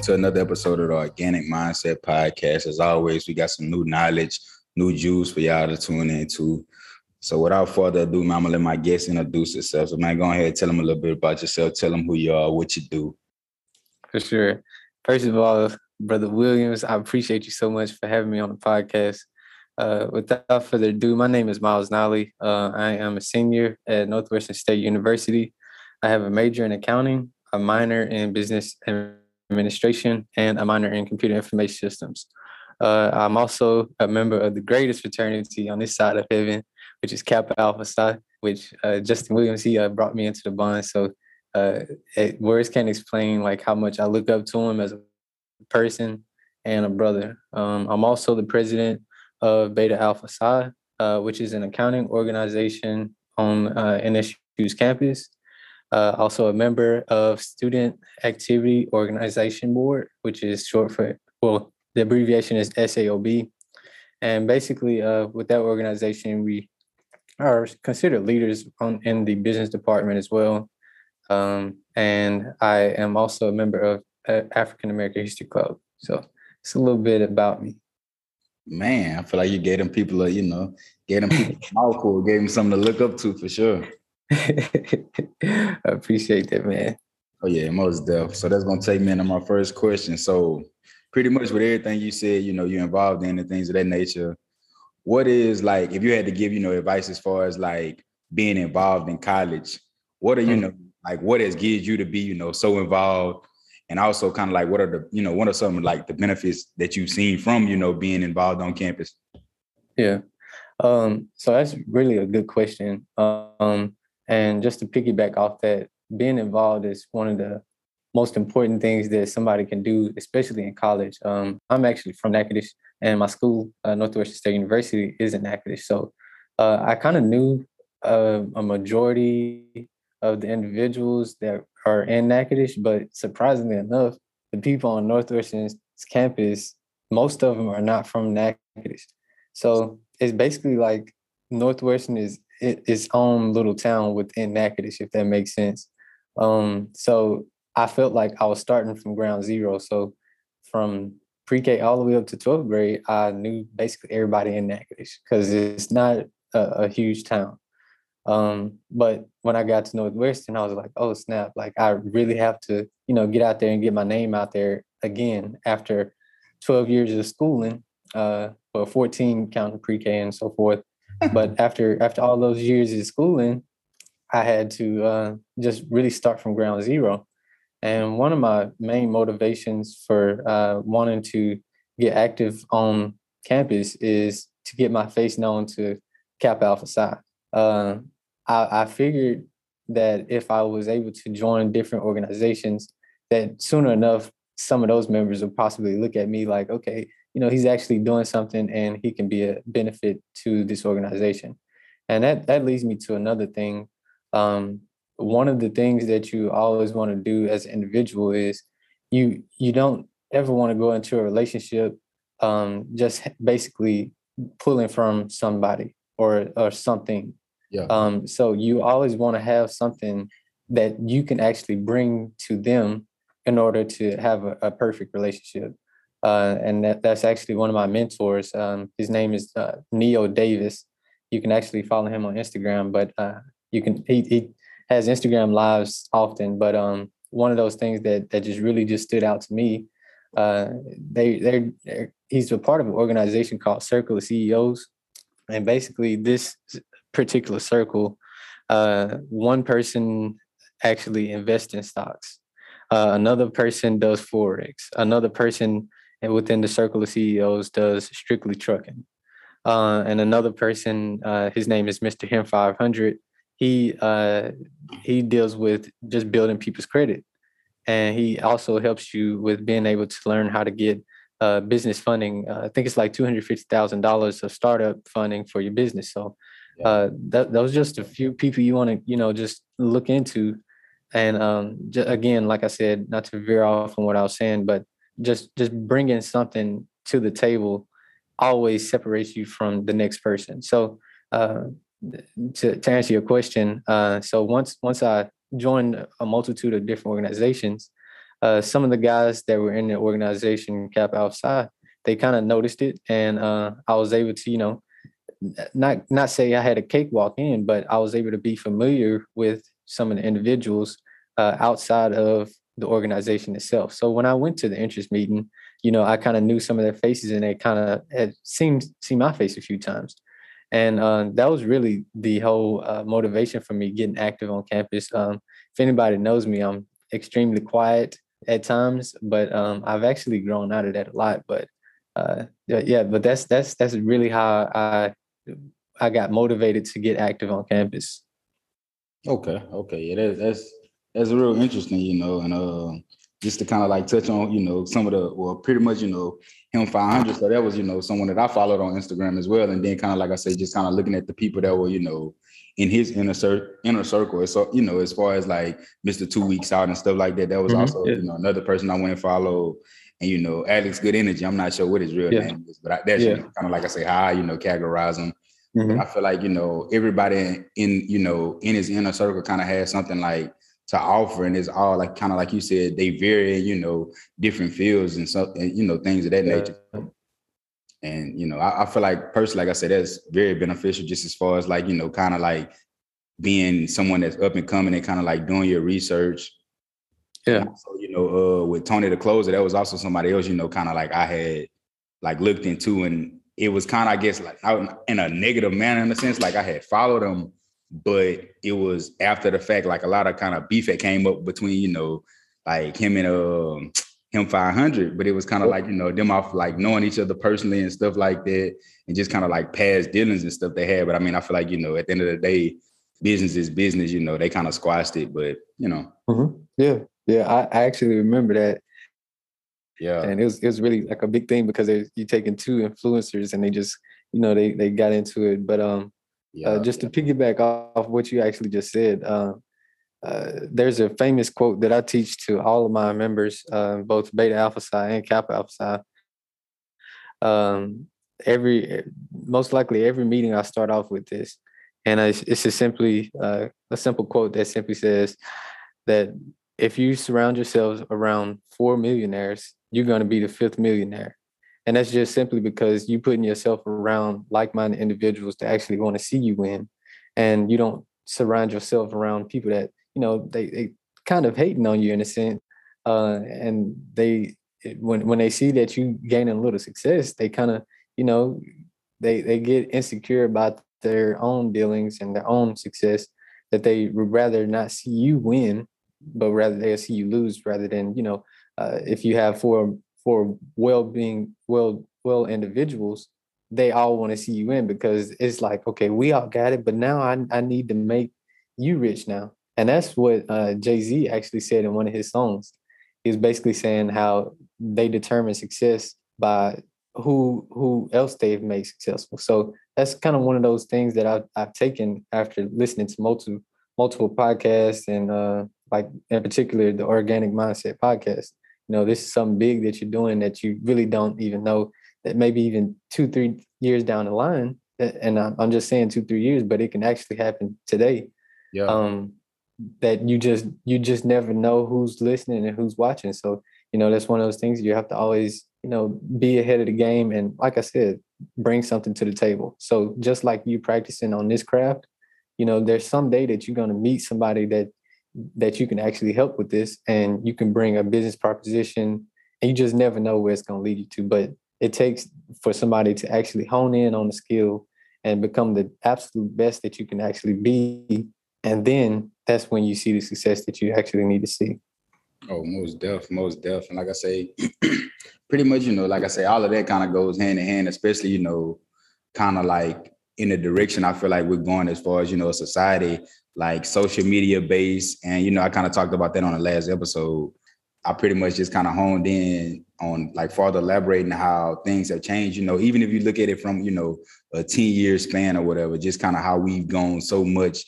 Welcome to another episode of the Organic Mindset Podcast. As always, we got some new knowledge, new juice for y'all to tune into. So without further ado, man, I'm gonna let my guests introduce themselves. So man, go ahead and tell them a little bit about yourself. Tell them who you are, what you do. For sure. First of all, Brother Williams, I appreciate you so much for having me on the podcast. Uh, without further ado, my name is Myles Nolley. Uh, I am a senior at Northwestern State University. I have a major in accounting, a minor in business administration, and a minor in computer information systems. Uh, I'm also a member of the greatest fraternity on this side of heaven, which is Kappa Alpha Psi, which uh, Justin Williams he uh, brought me into the bond. So uh, it, words can't explain like how much I look up to him as a person and a brother. Um, I'm also the president of Beta Alpha Psi, uh, which is an accounting organization on uh, NSU's campus. Also a member of Student Activity Organization Board, which is short for well, the abbreviation is SAOB. And basically, uh, with that organization, we are considered leaders on, in the business department as well. Um, and I am also a member of uh, African American History Club. So it's a little bit about me. Man, I feel like you gave them people a, you know, gave them people mouthful, gave them something to look up to for sure. I appreciate that, man. Oh yeah, most definitely. So that's gonna take me into my first question. So pretty much with everything you said, you know, you're involved in and things of that nature. What is like if you had to give, you know, advice as far as like being involved in college, what are you mm-hmm. know, like what has geared you to be, you know, so involved? And also kind of like what are the, you know, what are some like the benefits that you've seen from, you know, being involved on campus? Yeah. Um, so that's really a good question. Um, and just to piggyback off that, being involved is one of the most important things that somebody can do, especially in college. Um, I'm actually from Natchitoches, and my school, uh, Northwestern State University, is in Natchitoches. So uh, I kind of knew uh, a majority of the individuals that are in Natchitoches, but surprisingly enough, the people on Northwestern's campus, most of them are not from Natchitoches. So it's basically like Northwestern is its own little town within Natchitoches, if that makes sense. Um, so I felt like I was starting from ground zero. So from pre-K all the way up to 12th grade, I knew basically everybody in Natchitoches because it's not a, a, huge town. Um, but when I got to Northwestern, I was like, oh snap, like I really have to, you know, get out there and get my name out there again after 12 years of schooling, uh, or 14 counting pre-K and so forth. But after after all those years of schooling, I had to uh, just really start from ground zero. And one of my main motivations for uh, wanting to get active on campus is to get my face known to Kappa Alpha Psi. Uh, I, I figured that if I was able to join different organizations, that sooner enough, some of those members would possibly look at me like, okay, you know, he's actually doing something and he can be a benefit to this organization. And that that leads me to another thing. Um, one of the things that you always want to do as an individual is you you don't ever want to go into a relationship um, just basically pulling from somebody or or something. Yeah. Um, so you always want to have something that you can actually bring to them in order to have a, a perfect relationship. Uh, and that, that's actually one of my mentors. Um, his name is uh, Neo Davis. You can actually follow him on Instagram, but uh, you can he, he has Instagram lives often, but um, one of those things that that just really just stood out to me. Uh, they they're, they're he's a part of an organization called Circle of CEOs, and basically this particular circle, uh, one person actually invests in stocks, uh, another person does forex, another person within the Circle of CEOs does strictly trucking, uh, and another person, uh, his name is Mr. Him Five Hundred he uh, he deals with just building people's credit, and he also helps you with being able to learn how to get uh, business funding. Uh, I think it's like two hundred fifty thousand dollars of startup funding for your business. So uh, that those just a few people you want to you know just look into, and um, just, again, like I said, not to veer off from what I was saying, but just just bringing something to the table always separates you from the next person. So uh, to, to answer your question, uh, so once once I joined a multitude of different organizations, uh, some of the guys that were in the organization cap outside, they kind of noticed it, and uh, I was able to, you know, not not say I had a cakewalk in, but I was able to be familiar with some of the individuals uh, outside of the organization itself. So when I went to the interest meeting, you know, I kind of knew some of their faces, and they kind of had seen seen my face a few times, and uh, that was really the whole uh, motivation for me getting active on campus. Um, if anybody knows me, I'm extremely quiet at times, but um, I've actually grown out of that a lot. But uh, yeah, but that's that's that's really how I I got motivated to get active on campus. Okay, okay, yeah, that's that's real interesting, you know, and uh, just to kind of like touch on, you know, some of the well, pretty much, you know, him 500. So that was, you know, someone that I followed on Instagram as well, and then kind of like I say, just kind of looking at the people that were, you know, in his inner circle, inner circle. So you know, as far as like Mr. Two Weeks Out and stuff like that, that was mm-hmm. also, yeah. you know, another person I went and followed and you know Alex Good Energy. I'm not sure what his real yeah. name is, but I, that's yeah. kind of like I say how I, you know categorize him. Mm-hmm. I feel like you know everybody in you know in his inner circle kind of has something like to offer, and it's all like kind of like you said they vary you know different fields and so and, you know things of that yeah. nature. And you know I, I feel like personally, like I said, that's very beneficial just as far as like you know kind of like being someone that's up and coming and kind of like doing your research yeah. So, you know, uh, with Tony the closer, that was also somebody else, you know, kind of like I had like looked into and it was kind of, I guess, like in a negative manner in a sense, like I had followed him, but it was after the fact, like a lot of kind of beef that came up between, you know, like him and um him 500, but it was kind of like, you know, them off like knowing each other personally and stuff like that, and just kind of like past dealings and stuff they had. But I mean, I feel like, you know, at the end of the day, business is business, you know, they kind of squashed it, but you know. Mm-hmm. Yeah. Yeah, I, I actually remember that. Yeah, and it was it was really like a big thing because you're taking two influencers and they just you know they they got into it. But um, yeah, uh, just to piggyback off what you actually just said, uh, uh, there's a famous quote that I teach to all of my members, uh, both Beta Alpha Psi and Kappa Alpha Psi. Um, every most likely every meeting I start off with this, and it's, it's just simply uh, a simple quote that simply says that if you surround yourselves around four millionaires, you're going to be the fifth millionaire. And that's just simply because you putting yourself around like-minded individuals to actually want to see you win. And you don't surround yourself around people that, you know, they, they kind of hating on you in a sense. Uh, and they when when they see that you gaining a little success, they kind of, you know, they they get insecure about their own dealings and their own success that they would rather not see you win but rather they'll see you lose rather than you know uh, if you have four four well-being well well individuals they all want to see you in because it's like okay we all got it but now i, I need to make you rich now. And that's what uh, jay-z actually said in one of his songs. He was basically saying how they determine success by who who else they've made successful. So that's kind of one of those things that i've, I've taken after listening to multiple multiple podcasts and uh, like in particular the organic mindset podcast you know this is something big that you're doing that you really don't even know that maybe even two three years down the line. And i'm just saying two three years but it can actually happen today. Yeah. Um that you just you just never know who's listening and who's watching. So you know that's one of those things you have to always you know be ahead of the game and like i said bring something to the table. So just like you practicing on this craft you know there's some day that you're going to meet somebody that that you can actually help with this and you can bring a business proposition and you just never know where it's going to lead you to but it takes for somebody to actually hone in on the skill and become the absolute best that you can actually be and then that's when you see the success that you actually need to see. Oh most deaf most deaf and like i say pretty much you know like i say all of that kind of goes hand in hand especially you know kind of like in the direction I feel like we're going as far as you know society like social media based and you know I kind of talked about that on the last episode I pretty much just kind of honed in on like further elaborating how things have changed you know even if you look at it from you know a 10 year span or whatever just kind of how we've gone so much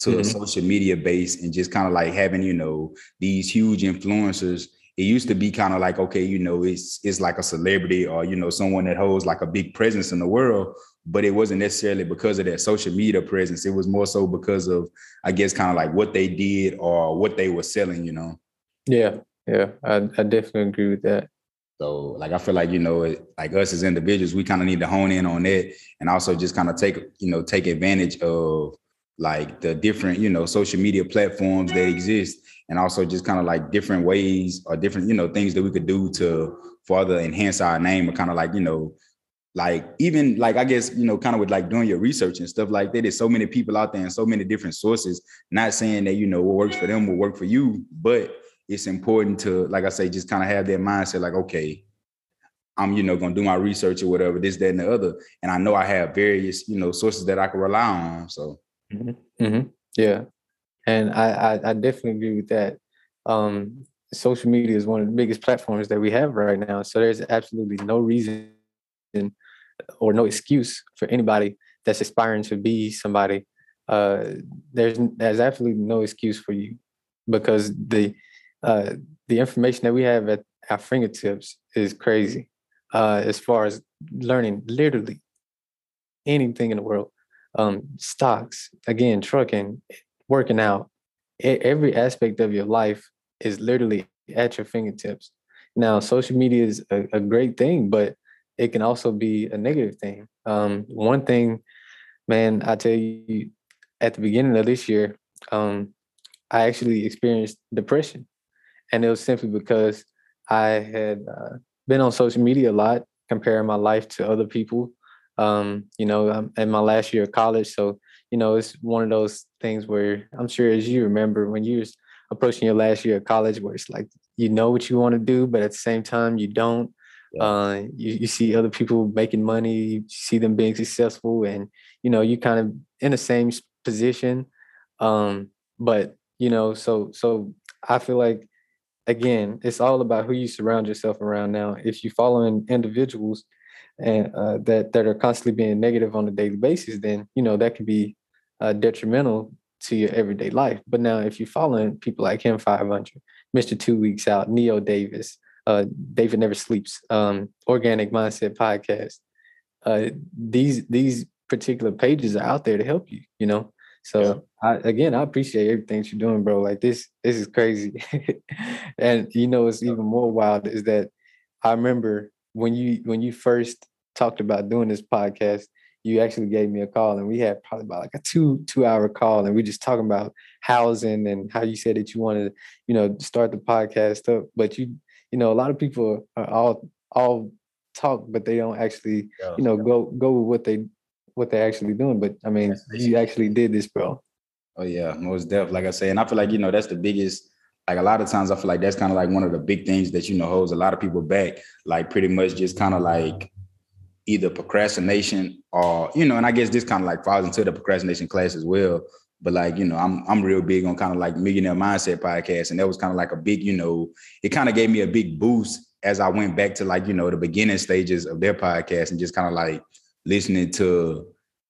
to mm-hmm. a social media base and just kind of like having you know these huge influencers it used to be kind of like okay you know it's it's like a celebrity or you know someone that holds like a big presence in the world but it wasn't necessarily because of their social media presence. It was more so because of, I guess, kind of like what they did or what they were selling, you know. Yeah, Yeah, I, I definitely agree with that. So like I feel like you know like us as individuals we kind of need to hone in on that and also just kind of take you know take advantage of like the different you know social media platforms that exist and also just kind of like different ways or different you know things that we could do to further enhance our name or kind of like you know like even like I guess you know kind of with like doing your research and stuff like that. There's so many people out there and so many different sources. Not saying that you know what works for them will work for you, but it's important to, like I say, just kind of have that mindset, like, okay, I'm, you know, gonna do my research or whatever, this, that, and the other. And I know I have various, you know, sources that I can rely on. So mm-hmm. Mm-hmm. yeah. And I, I, I definitely agree with that. Um, social media is one of the biggest platforms that we have right now. So there's absolutely no reason or no excuse for anybody that's aspiring to be somebody. Uh, there's there's absolutely no excuse for you because the uh, the information that we have at our fingertips is crazy uh, as far as learning literally anything in the world um, stocks again trucking working out every aspect of your life is literally at your fingertips now social media is a, a great thing but it can also be a negative thing um, one thing man i tell you at the beginning of this year um, i actually experienced depression and it was simply because I had uh, been on social media a lot, comparing my life to other people. Um, you know, I'm in my last year of college, so you know it's one of those things where I'm sure, as you remember, when you're approaching your last year of college, where it's like you know what you want to do, but at the same time you don't. Yeah. Uh, you, you see other people making money, you see them being successful, and you know you kind of in the same position. Um, but you know, so so I feel like again, it's all about who you surround yourself around now. If you're following individuals and uh, that that are constantly being negative on a daily basis, then you know that can be uh, detrimental to your everyday life. But now, if you're following people like him, 500, Mr. Two Weeks Out, Neo Davis, uh, David Never Sleeps, um, Organic Mindset Podcast, uh, these these particular pages are out there to help you. You know, so yeah. I, again, I appreciate everything you're doing, bro. Like this, this is crazy. and you know, it's even more wild is that I remember when you when you first talked about doing this podcast, you actually gave me a call and we had probably about like a two two hour call and we just talking about housing and how you said that you wanted to, you know, start the podcast up. But you, you know, a lot of people are all all talk, but they don't actually, yeah. you know, go go with what they what they're actually doing. But I mean, you actually did this, bro. Oh yeah, most definitely. Like I say, and I feel like you know that's the biggest. Like a lot of times, I feel like that's kind of like one of the big things that you know holds a lot of people back. Like pretty much just kind of like either procrastination or you know, and I guess this kind of like falls into the procrastination class as well. But like you know, I'm I'm real big on kind of like millionaire mindset podcast, and that was kind of like a big you know, it kind of gave me a big boost as I went back to like you know the beginning stages of their podcast and just kind of like listening to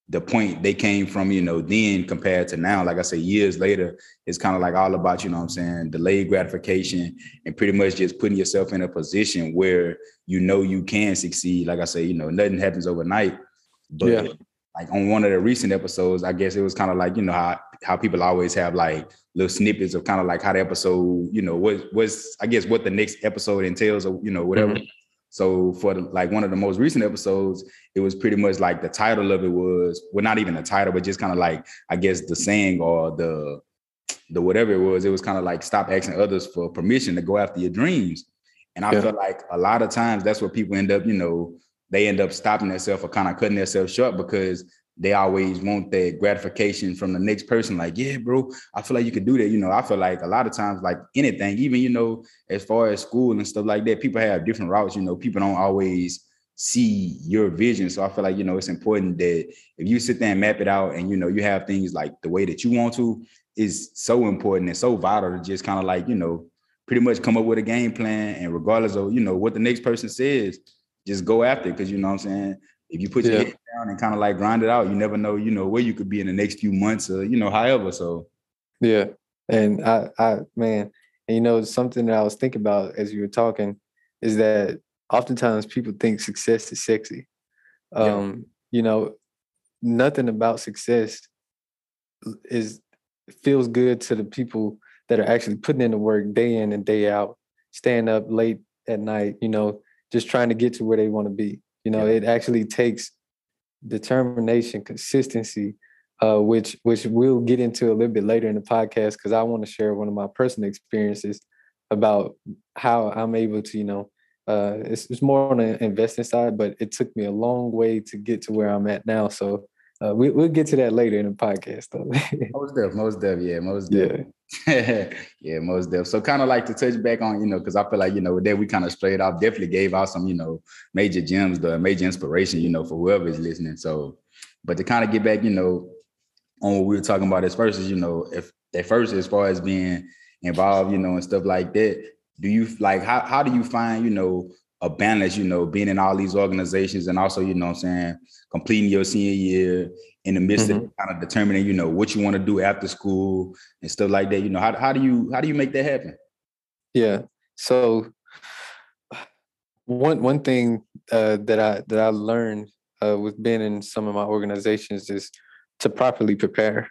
the point they came from, you know, then compared to now, like I say, years later, it's kind of like all about, you know I'm saying, delayed gratification and pretty much just putting yourself in a position where you know you can succeed. Like I say, you know, nothing happens overnight. But yeah. Like on one of the recent episodes, I guess it was kind of like, you know, how how people always have like little snippets of kind of like how the episode, you know, what was I guess what the next episode entails or you know, whatever. Mm-hmm. So for the, like one of the most recent episodes, it was pretty much like the title of it was well, not even the title, but just kind of like I guess the saying or the the whatever it was. It was kind of like stop asking others for permission to go after your dreams. And I yeah. feel like a lot of times that's what people end up, you know, they end up stopping themselves or kind of cutting themselves short because they always want that gratification from the next person. Like, yeah, bro, I feel like you could do that. You know, I feel like a lot of times, like anything, even, you know, as far as school and stuff like that, people have different routes. You know, people don't always see your vision. So I feel like, you know, it's important that if you sit there and map it out and, you know, you have things like the way that you want to is so important and so vital to just kind of like, you know, pretty much come up with a game plan and regardless of, you know, what the next person says, just go after it. Cause you know what I'm saying? if you put your head down and kind of like grind it out, you never know, you know, where you could be in the next few months or, you know, however. So yeah. And I I man, and you know, something that I was thinking about as you were talking is that oftentimes people think success is sexy. Um, yeah. you know, nothing about success is feels good to the people that are actually putting in the work day in and day out staying up late at night, you know, just trying to get to where they want to be. You know, yeah. it actually takes determination, consistency, uh, which which we'll get into a little bit later in the podcast because I want to share one of my personal experiences about how I'm able to, you know, uh, it's, it's more on the investing side, but it took me a long way to get to where I'm at now. So uh, we, we'll get to that later in the podcast, though. most def, most def, yeah, most def. Yeah, yeah most def. So kind of like to touch back on, you know, because I feel like, you know, that we kind of straight off definitely gave out some, you know, major gems, the major inspiration, you know, for whoever is listening. So, but to kind of get back, you know, on what we were talking about as first is, you know, if at first as far as being involved, you know, and stuff like that, do you like how how do you find, you know, a balance, you know, being in all these organizations and also, you know I'm saying, completing your senior year in the midst mm-hmm. of kind of determining, you know, what you want to do after school and stuff like that. You know, how, how do you how do you make that happen? Yeah. So one one thing uh, that I that I learned uh, with being in some of my organizations is to properly prepare.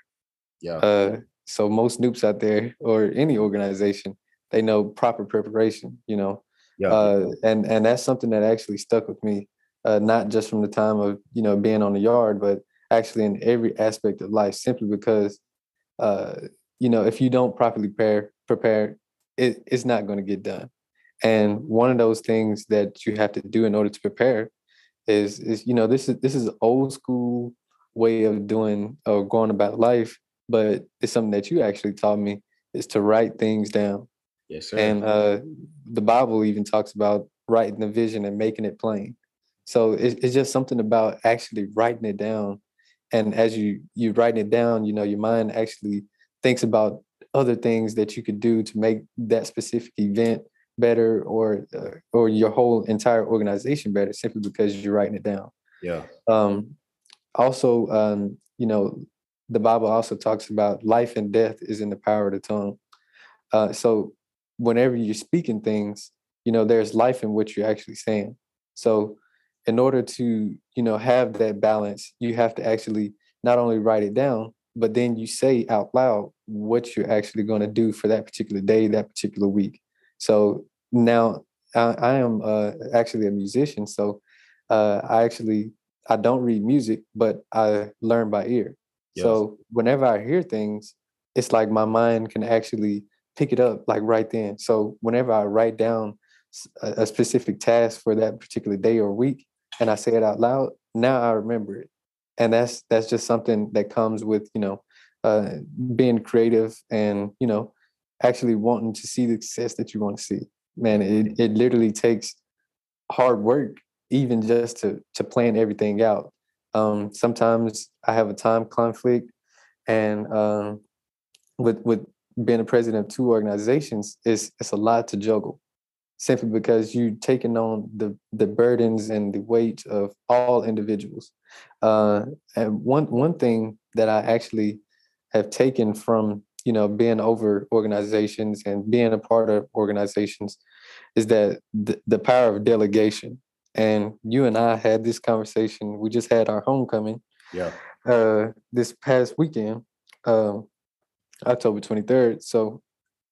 Yeah. Uh, so most Nupes out there or any organization, they know proper preparation. You know, yeah. Uh, and and that's something that actually stuck with me, uh, not just from the time of you know being on the yard, but actually in every aspect of life. Simply because, uh, you know, if you don't properly prepare, prepare, it, it's not going to get done. And one of those things that you have to do in order to prepare is is you know this is this is old school way of doing or going about life, but it's something that you actually taught me is to write things down. Yes, sir. And uh, the Bible even talks about writing the vision and making it plain. So it's, it's just something about actually writing it down. And as you you writing it down, you know, your mind actually thinks about other things that you could do to make that specific event better or uh, or your whole entire organization better simply because you're writing it down. Yeah. Um, also, um, you know, the Bible also talks about life and death is in the power of the tongue. Uh, so whenever you're speaking things, you know, there's life in what you're actually saying. So in order to, you know, have that balance, you have to actually not only write it down, but then you say out loud what you're actually going to do for that particular day, that particular week. So now I, I am uh, actually a musician. So uh, I actually I don't read music, but I learn by ear. Yes. So whenever I hear things, it's like my mind can actually pick it up like right then. So whenever I write down a, a specific task for that particular day or week, and I say it out loud, now I remember it, and that's that's just something that comes with you know uh, being creative and you know actually wanting to see the success that you want to see. Man, it it literally takes hard work even just to to plan everything out. Um, sometimes I have a time conflict, and um, with with being a president of two organizations is it's a lot to juggle simply because you're taking on the the burdens and the weight of all individuals. Uh, and one one thing that i actually have taken from you know being over organizations and being a part of organizations is that the, the power of delegation. And you and i had this conversation. We just had our homecoming yeah. uh, this past weekend. Um, October 23rd. So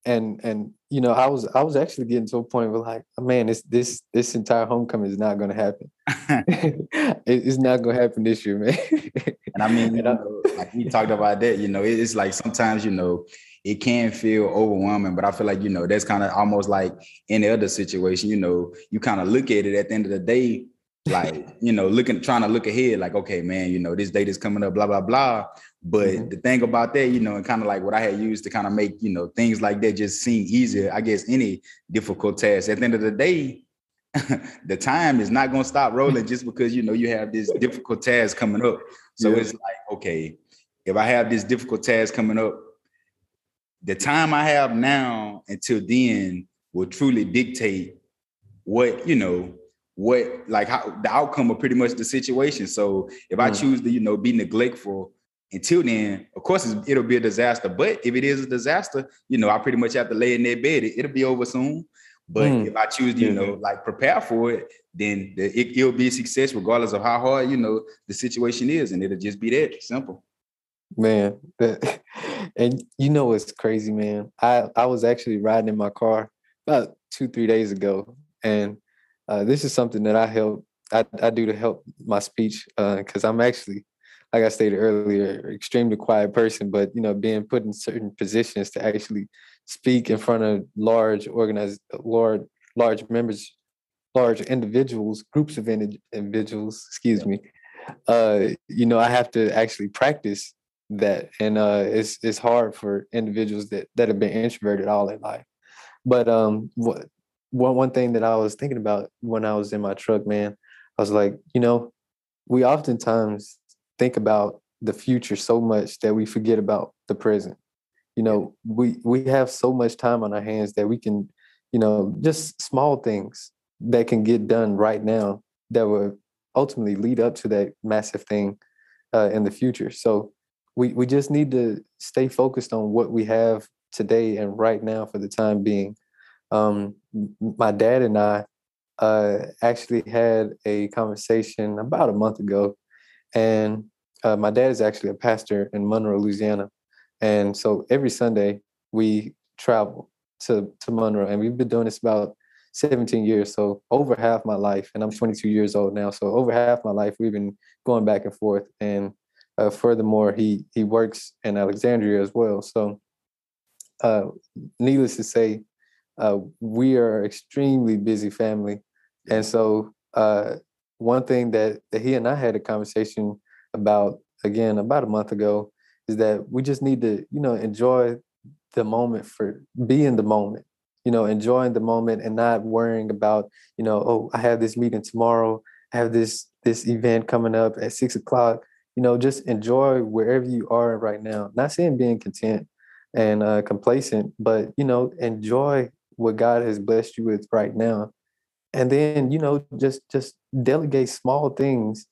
and and you know, I was I was actually getting to a point where like, man, this this this entire homecoming is not gonna happen. it's not gonna happen this year, man. and I mean, you know, like we talked about that, you know, it's like sometimes, you know, it can feel overwhelming, but I feel like, you know, that's kind of almost like any other situation, you know, you kind of look at it at the end of the day, like you know looking trying to look ahead like okay man you know this date is coming up blah blah blah but mm-hmm. the thing about that you know and kind of like what i had used to kind of make you know things like that just seem easier i guess any difficult task at the end of the day the time is not going to stop rolling just because you know you have this difficult task coming up so yeah. it's like okay if i have this difficult task coming up the time i have now until then will truly dictate what you know what like how the outcome of pretty much the situation. So if I mm. choose to, you know, be neglectful until then, of course it'll be a disaster. But if it is a disaster, you know, I pretty much have to lay in that bed. It, will be over soon. But mm. if I choose to, you know, like prepare for it, then the, it, will be a success regardless of how hard, you know, the situation is. And it'll just be that simple. Man, and you know what's crazy, man. I, I was actually riding in my car about two, three days ago. And uh, this is something that I help, I, I do to help my speech because uh, I'm actually, like I stated earlier, extremely quiet person, but you know, being put in certain positions to actually speak in front of large organized, large, large members, large individuals, groups of individuals, excuse me. Uh, you know, I have to actually practice that and uh it's it's hard for individuals that that have been introverted all their life but um what one one thing that i was thinking about when i was in my truck man i was like you know we oftentimes think about the future so much that we forget about the present. You know we we have so much time on our hands that we can you know just small things that can get done right now that will ultimately lead up to that massive thing uh, in the future. So we we just need to stay focused on what we have today and right now for the time being. Um, my dad and I uh, actually had a conversation about a month ago, and uh, my dad is actually a pastor in Monroe, Louisiana, and so every Sunday we travel to to Monroe, and we've been doing this about 17 years, so over half my life, and I'm 22 years old now, so over half my life we've been going back and forth, and uh, furthermore, he he works in Alexandria as well. So, uh, needless to say, uh, we are extremely busy family, and so uh, one thing that, that he and I had a conversation about again about a month ago is that we just need to you know enjoy the moment for being the moment you know enjoying the moment and not worrying about you know oh i have this meeting tomorrow i have this this event coming up at six o'clock. You know, just enjoy wherever you are right now. Not saying being content and uh, complacent, but you know, enjoy what God has blessed you with right now, and then you know, just just delegate small things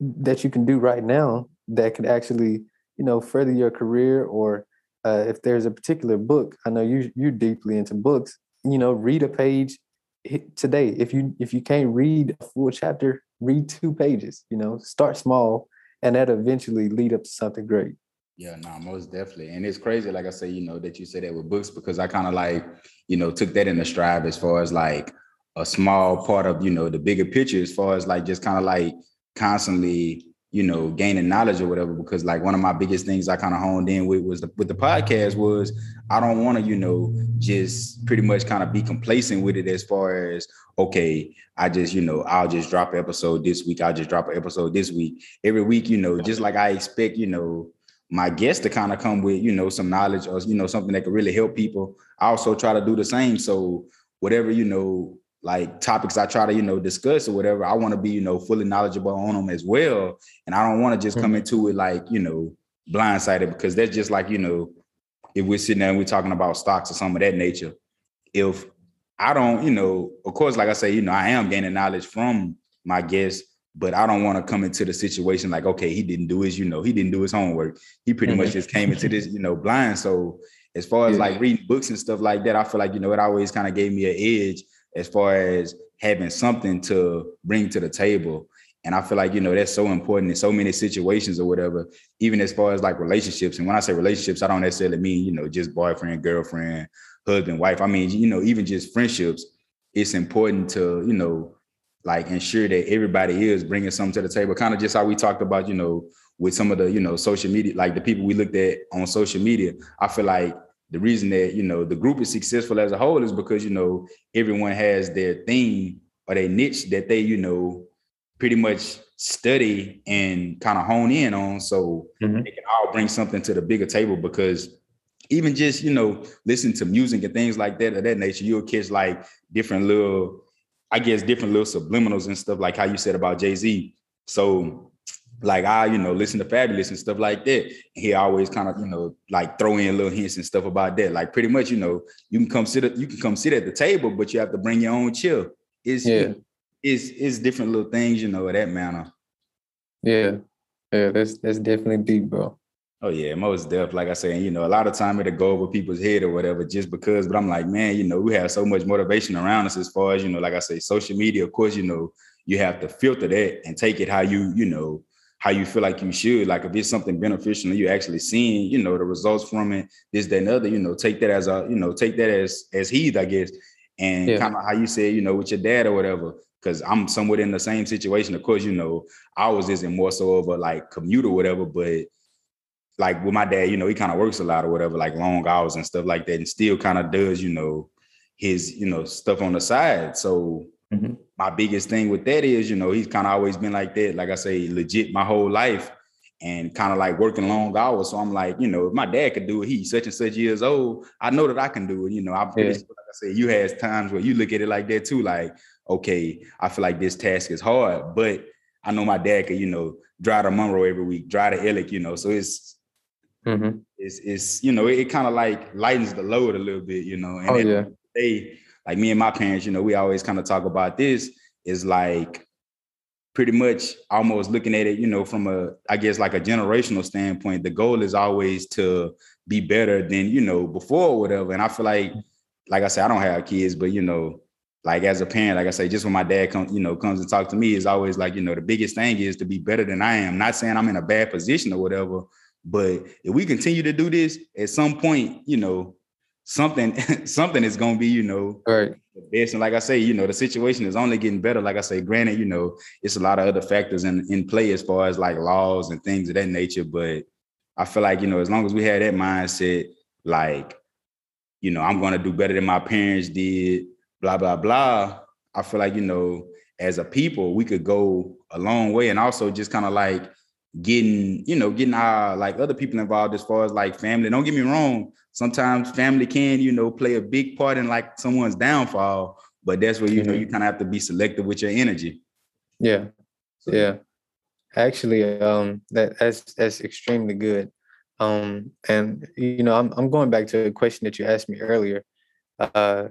that you can do right now that could actually you know further your career or uh, if there's a particular book i know you you're deeply into books you know read a page today if you if you can't read a full chapter read two pages you know start small and that eventually lead up to something great. Yeah, no, most definitely. And it's crazy, like I say, you know, that you say that with books because I kind of like, you know, took that in the stride as far as like a small part of, you know, the bigger picture as far as like just kind of like constantly, you know, gaining knowledge or whatever. Because like one of my biggest things I kind of honed in with was the, with the podcast was I don't want to, you know, just pretty much kind of be complacent with it as far as okay, I just, you know, I'll just drop an episode this week. I'll just drop an episode this week. Every week, you know, just like I expect, you know, my guests to kind of come with, you know, some knowledge or, you know, something that could really help people. I also try to do the same. So whatever, you know, like topics I try to, you know, discuss or whatever, I want to be, you know, fully knowledgeable on them as well. And I don't want to just come mm-hmm. into it like, you know, blindsided because that's just like, you know, if we're sitting there and we're talking about stocks or some of that nature, if I don't, you know, of course, like I say, you know, I am gaining knowledge from my guests, but I don't want to come into the situation like, okay, he didn't do his, you know, he didn't do his homework. He pretty much mm-hmm. just came into this, you know, blind. So as far as yeah. like reading books and stuff like that, I feel like, you know, it always kind of gave me an edge as far as having something to bring to the table. And I feel like, you know, that's so important in so many situations or whatever, even as far as like relationships. And when I say relationships, I don't necessarily mean, you know, just boyfriend, girlfriend, husband, wife. I mean, you know, even just friendships, it's important to, you know, like ensure that everybody is bringing something to the table. Kind of just how we talked about, you know, with some of the, you know, social media, like the people we looked at on social media. I feel like the reason that, you know, the group is successful as a whole is because, you know, everyone has their thing or their niche that they, you know, pretty much study and kind of hone in on. So mm-hmm. they can all bring something to the bigger table because even just you know listen to music and things like that of that nature you'll catch like different little i guess different little subliminals and stuff like how you said about jay-z. So like i you know listen to Fabolous and stuff like that. He always kind of you know like throw in little hints and stuff about that. Like pretty much you know you can come sit you can come sit at the table but you have to bring your own chill. It's yeah. it's it's different little things you know of that manner. Yeah. Yeah that's that's definitely deep bro Oh yeah, most deaf. Like I say, you know, a lot of time it'll go over people's head or whatever, just because. But I'm like, man, you know, we have so much motivation around us as far as you know, like I say, social media. Of course, you know, you have to filter that and take it how you, you know, how you feel like you should. Like if it's something beneficial and you actually seeing, you know, the results from it, this, that, and other, you know, take that as a, you know, take that as as heed, I guess. And Yeah. kind of how you said, you know, with your dad or whatever, because I'm somewhat in the same situation. Of course, you know, ours isn't more so of a like commute or whatever, but like with my dad, you know, he kind of works a lot or whatever, like long hours and stuff like that, and still kind of does, you know, his, you know, stuff on the side. So Mhm. my biggest thing with that is, you know, he's kind of always been like that, like I say, legit my whole life and kind of like working long hours. So I'm like, you know, if my dad could do it, he's such and such years old. I know that I can do it. You know, pretty Yeah. like I said, you has times where you look at it like that too, like, okay, I feel like this task is hard, but I know my dad could, you know, drive to Monroe every week, drive to Ellick, you know. So it's Mhm. it's it's you know, it, it kind of like lightens the load a little bit, you know. And Oh yeah. end of the day, like me and my parents, you know, we always kind of talk about this is like pretty much almost looking at it, you know, from a I guess like a generational standpoint. The goal is always to be better than you know before or whatever. And I feel like, like I said, I don't have kids, but you know, like as a parent, like I say, just when my dad comes, you know, comes and talk to me, is always like, you know, the biggest thing is to be better than I am. Not saying I'm in a bad position or whatever, but if we continue to do this, at some point, you know, something something is gonna be, you know, Right. the best. And like I say, you know, the situation is only getting better. Like I say, granted, you know, it's a lot of other factors in, in play as far as like laws and things of that nature. But I feel like, you know, as long as we had that mindset, like, you know, I'm gonna do better than my parents did, blah, blah, blah. I feel like, you know, as a people, we could go a long way and also just kind of like getting, you know, getting our like other people involved as far as like family. Don't get me wrong. Sometimes family can, you know, play a big part in like someone's downfall, but that's where you know Mhm. you kind of have to be selective with your energy. Yeah. So, Yeah. Actually, um, that that's that's extremely good. Um, and you know, I'm I'm going back to a question that you asked me earlier. Uh,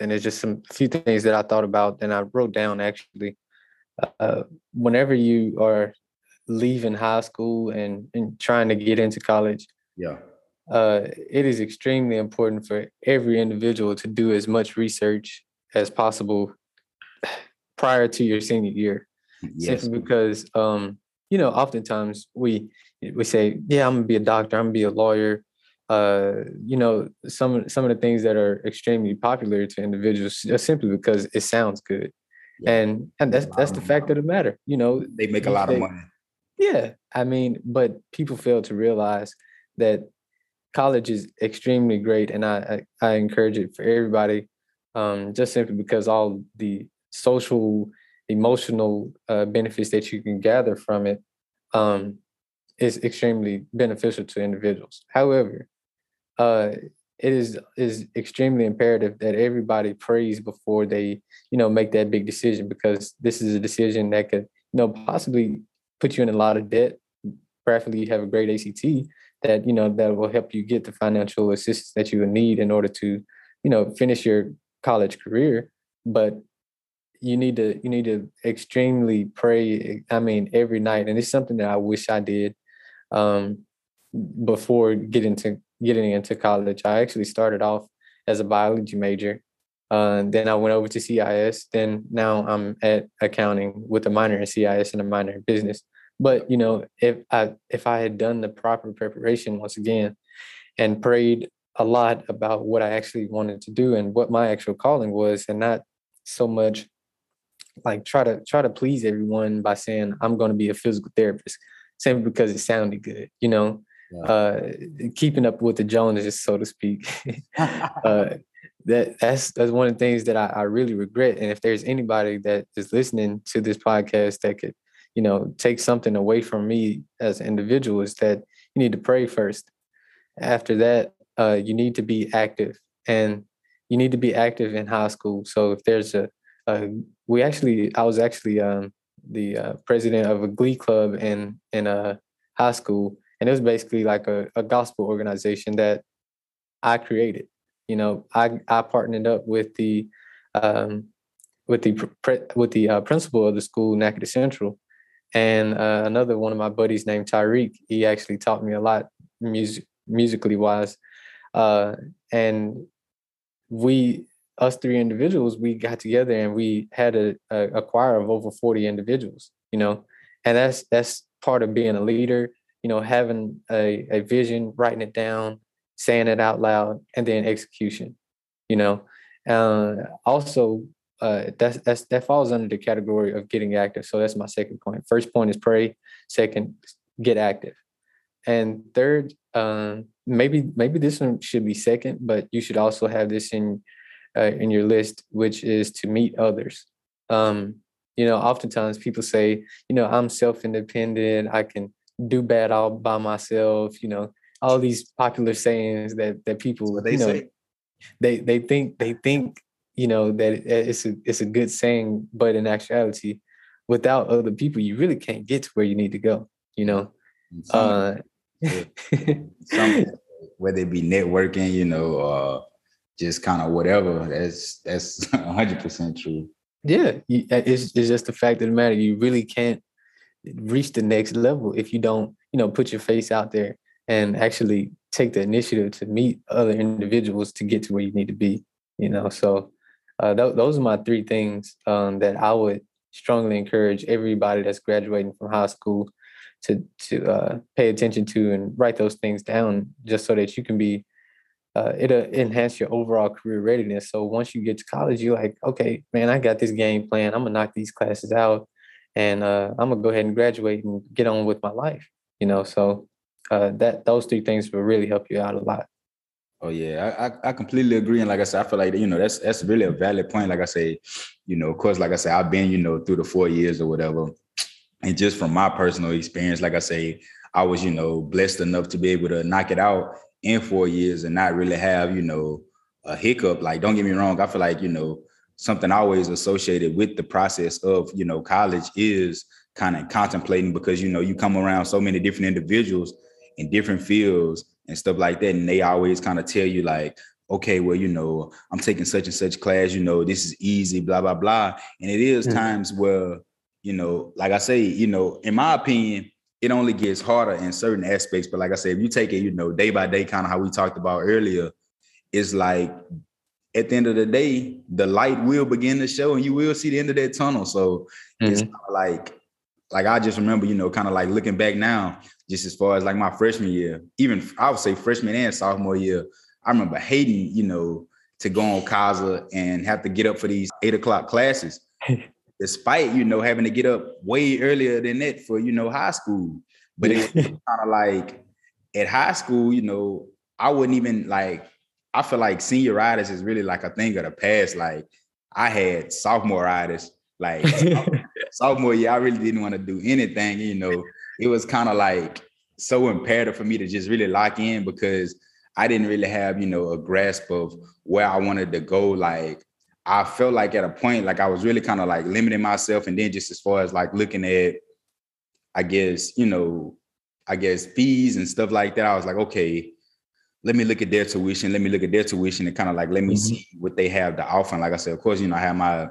and there's just some few things that I thought about and I wrote down actually. Uh, whenever you are leaving high school and, and trying to get into college, Yeah. uh, it is extremely important for every individual to do as much research as possible prior to your senior year Yes. simply because um you know oftentimes we we say yeah i'm gonna be a doctor i'm gonna be a lawyer uh you know some some of the things that are extremely popular to individuals just simply because it sounds good Yeah. and and that's that's the fact of the matter you know They make a lot of money. Yeah i mean but people fail to realize that college is extremely great and i i, I encourage it for everybody um just simply because all the social emotional uh, benefits that you can gather from it um is extremely beneficial to individuals. However uh it is is extremely imperative that everybody prays before they you know make that big decision because this is a decision that could you know possibly put you in a lot of debt. Preferably you have a great act that you know that will help you get the financial assistance that you would need in order to you know finish your college career. But you need to you need to extremely pray i mean every night. And it's something that i wish i did um before getting to getting into college. I actually started off as a biology major uh, then i went over to cis then now i'm at accounting with a minor in cis and a minor in business but you know if i if i had done the proper preparation once again and prayed a lot about what i actually wanted to do and what my actual calling was and not so much like try to try to please everyone by saying i'm going to be a physical therapist simply because it sounded good you know? Yeah. uh keeping up with the joneses so to speak. Uh that that's that's one of the things that I, I really regret. And if there's anybody that is listening to this podcast that could you know take something away from me as an individual is that you need to pray first. After that uh you need to be active and you need to be active in high school. So if there's a, a we actually i was actually um the uh, president of a glee club in in a high school and it was basically like a, a gospel organization that i created. You know i i partnered up with the um with the pre- with the uh, principal of the school Natchitoches Central and uh, another one of my buddies named Tyreek he actually taught me a lot music musically wise. Uh and we us three individuals we got together and we had a, a, a choir of over 40 individuals you know? And that's that's part of being a leader you know having a, a vision writing it down saying it out loud and then execution you know? Uh, also, uh, that's that's that falls under the category of getting active. So that's my second point. First point is pray. Second, get active. And third, um, maybe maybe this one should be second, but you should also have this in uh, in your list, which is to meet others. Um, you know, oftentimes people say, you know, I'm self-independent. I can do bad all by myself. You know, all these popular sayings that that people, they you know, say. they they think they think you know that it's a it's a good saying, but in actuality, without other people, you really can't get to where you need to go. You know, Some, uh, whether it be networking, you know, uh just kind of whatever. That's that's hundred percent true. yeah, uh, it's it's just the fact of the matter. You really can't reach the next level if you don't, you know, put your face out there and actually take the initiative to meet other individuals to get to where you need to be. You know, so uh, th- those are my three things um, that I would strongly encourage everybody that's graduating from high school to to uh, pay attention to and write those things down, just so that you can be. Uh, it'll enhance your overall career readiness. So once you get to college, you're like, okay, man, I got this game plan. I'm gonna knock these classes out, and uh, I'm gonna go ahead and graduate and get on with my life. You know, so uh, that those three things will really help you out a lot. Oh yeah, I, I I completely agree. And like I said, I feel like you know that's that's really a valid point. Like I say, you know, of course, like I said, I've been, you know, through the four years or whatever. And just from my personal experience, like I say, I was, you know, blessed enough to be able to knock it out in four years and not really have, you know, a hiccup. Like, don't get me wrong, I feel like, you know, something always associated with the process of, you know, college is kind of contemplating because you know you come around so many different individuals in different fields and stuff like that and they always kind of tell you like okay well you know i'm taking such and such class you know this is easy blah blah blah and it is Mhm. times where you know like i say you know in my opinion it only gets harder in certain aspects but like i said if you take it you know day by day kind of how we talked about earlier it's like at the end of the day the light will begin to show and you will see the end of that tunnel so it's Mhm. kinda like like I just remember, you know, kind of like looking back now, just as far as like my freshman year, even I would say freshman and sophomore year, I remember hating, you know, to go on CASA and have to get up for these eight o'clock classes, despite, you know, having to get up way earlier than that for, you know, high school. But it's kind of like at high school, you know, I wouldn't even like, I feel like senior riders is really like a thing of the past. Like I had sophomore riders, like sophomore year, I really didn't want to do anything. You know, it was kind of like so imperative for me to just really lock in because I didn't really have, you know, a grasp of where I wanted to go. Like I felt like at a point, like I was really kind of like limiting myself. And then just as far as like looking at, I guess, you know, I guess fees and stuff like that, I was like, okay, let me look at their tuition. Let me look at their tuition and kind of like let me Mhm. see what they have to offer. And like I said, of course, you know, I have my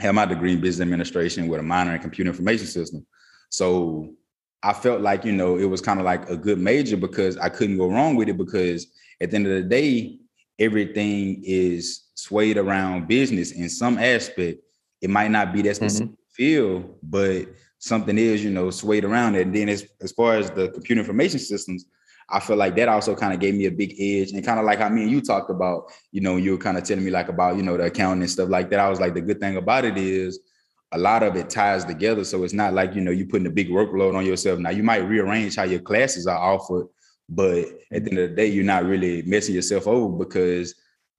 have my degree in business administration with a minor in computer information system. So I felt like, you know, it was kind of like a good major because I couldn't go wrong with it because at the end of the day, everything is swayed around business in some aspect. It might not be that mm-hmm. specific field, but something is, you know, swayed around it. And then as, as far as the computer information systems, I feel like that also kind of gave me a big edge and kind of like how me and you talked about, you know, you were kind of telling me like about, you know, the accounting and stuff like that. I was like, the good thing about it is a lot of it ties together. So it's not like, you know, you're putting a big workload on yourself. Now you might rearrange how your classes are offered, but at the end of the day, you're not really messing yourself over because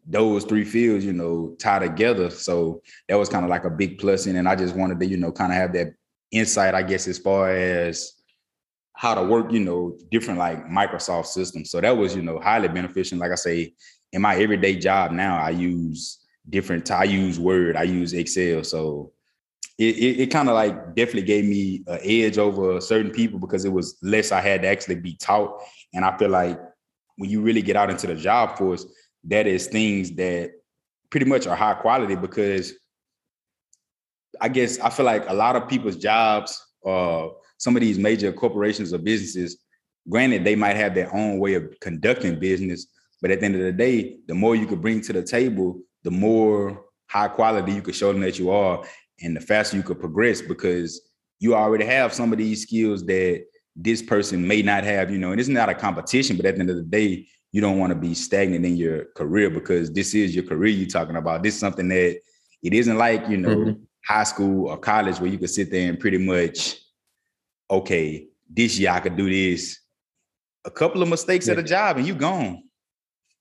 those three fields, you know, tie together. So that was kind of like a big plus in. And I just wanted to, you know, kind of have that insight, I guess, as far as how to work, you know, different like Microsoft systems. So that was, you know, highly beneficial. Like I say, in my everyday job now, I use different, I use Word, I use Excel. So it, it, it kind of like definitely gave me an edge over certain people because it was less I had to actually be taught. And I feel like when you really get out into the job force, that is things that pretty much are high quality because I guess I feel like a lot of people's jobs, uh, some of these major corporations or businesses, granted, they might have their own way of conducting business, but at the end of the day, the more you could bring to the table, the more high quality you could show them that you are, and the faster you could progress because you already have some of these skills that this person may not have, you know, and it's not a competition, but at the end of the day, you don't want to be stagnant in your career because this is your career you're talking about. This is something that it isn't like, you know, mm-hmm. high school or college where you could sit there and pretty much, okay, this year I could do this. A couple of mistakes yeah. at a job and you gone.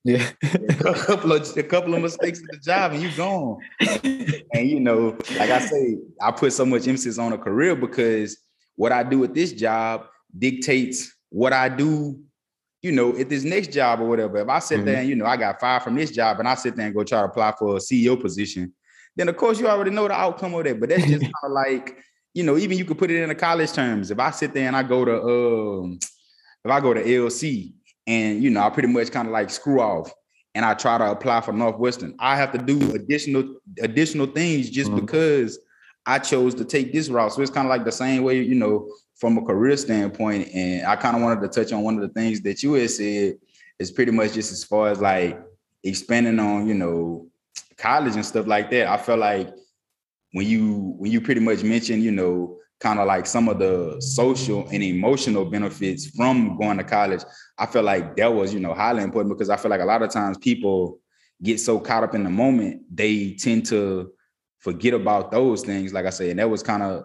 Yeah. a couple of a couple of mistakes at the job and you're gone. and you know, like I say, I put so much emphasis on a career because what I do at this job dictates what I do, you know, at this next job or whatever. If I sit mm-hmm. there and you know I got fired from this job and I sit there and go try to apply for a CEO position, then of course you already know the outcome of that. But that's just kind of like, you know, even you could put it in the college terms. If I sit there and I go to um, if I go to LC and you know, I pretty much kind of like screw off and I try to apply for Northwestern, I have to do additional additional things just mm-hmm. because I chose to take this route. So it's kind of like the same way, you know, from a career standpoint. And I kind of wanted to touch on one of the things that you had said is pretty much just as far as like expanding on, you know, college and stuff like that. I felt like when you when you pretty much mentioned, you know, kind of like some of the social and emotional benefits from going to college, I feel like that was, you know, highly important because I feel like a lot of times people get so caught up in the moment, they tend to forget about those things. Like I said, and that was kind of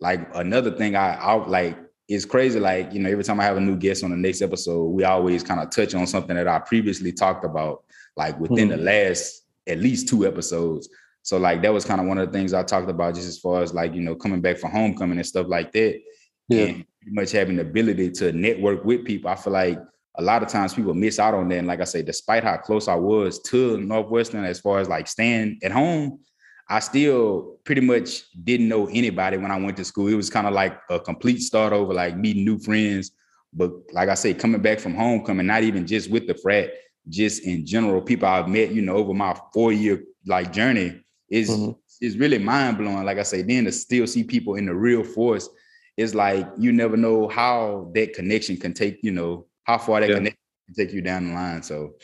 like another thing I, I like it's crazy. Like, you know, every time I have a new guest on the next episode, we always kind of touch on something that I previously talked about, like within mm-hmm. the last at least two episodes. So like that was kind of one of the things I talked about just as far as like, you know, coming back from homecoming and stuff like that. Yeah. And pretty much having the ability to network with people. I feel like a lot of times people miss out on that. And like I say, despite how close I was to Northwestern as far as like staying at home, I still pretty much didn't know anybody when I went to school. It was kind of like a complete start over, like meeting new friends. But like I say, coming back from homecoming, not even just with the frat, just in general, people I've met, you know, over my four year like journey is mm-hmm. is really mind blowing. Like I say, then to still see people in the real force, it's like you never know how that connection can take, you know, how far that yeah. connection can take you down the line. So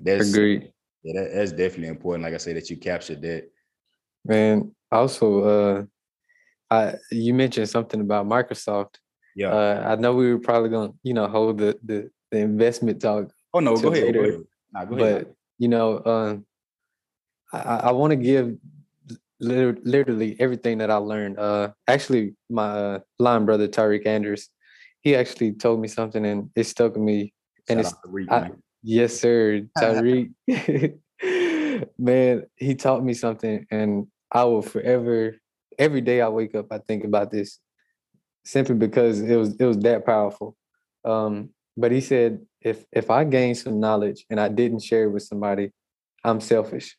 that's agreed. Yeah, that, that's definitely important. Like I say, that you captured that. Man, also, uh, I you mentioned something about Microsoft. Yeah, uh, I know we were probably gonna, you know, hold the the, the investment talk. Oh no, go ahead, go ahead. Nah, go ahead. But you know, uh, I, I want to give literally everything that I learned. Uh, actually, my uh, line brother Tyreek Andrews, he actually told me something, and it stuck with me. and it's Reed, I, yes, sir, Tyreek. man, he taught me something, and I will forever. Every day I wake up, I think about this, simply because it was it was that powerful. Um, but he said, if if I gain some knowledge and I didn't share it with somebody, I'm selfish.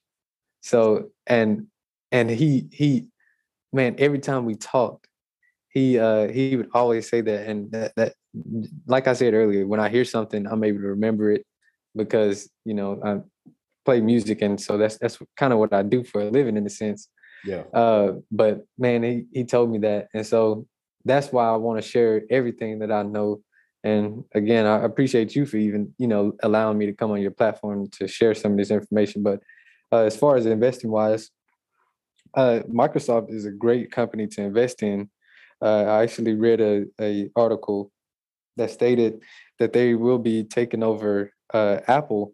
So and and he he, man, every time we talked, he uh he would always say that, and that that like I said earlier, when I hear something, I'm able to remember it because you know I play music, and so that's that's kind of what I do for a living in a sense. Yeah. Uh, but man, he he told me that, and so that's why I want to share everything that I know. And again, I appreciate you for even you know allowing me to come on your platform to share some of this information. But uh, as far as investing wise, uh, Microsoft is a great company to invest in. Uh, I actually read a, a article that stated that they will be taking over uh, Apple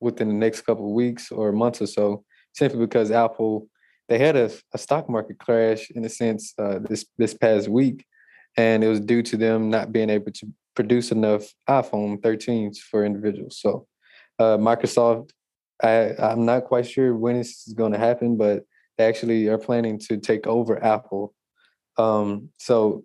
within the next couple of weeks or months or so, simply because Apple they had a, a stock market crash in a sense uh, this this past week, and it was due to them not being able to produce enough iPhone 13s for individuals. So uh, Microsoft, I, I'm not quite sure when this is going to happen, but actually are planning to take over Apple. Um, so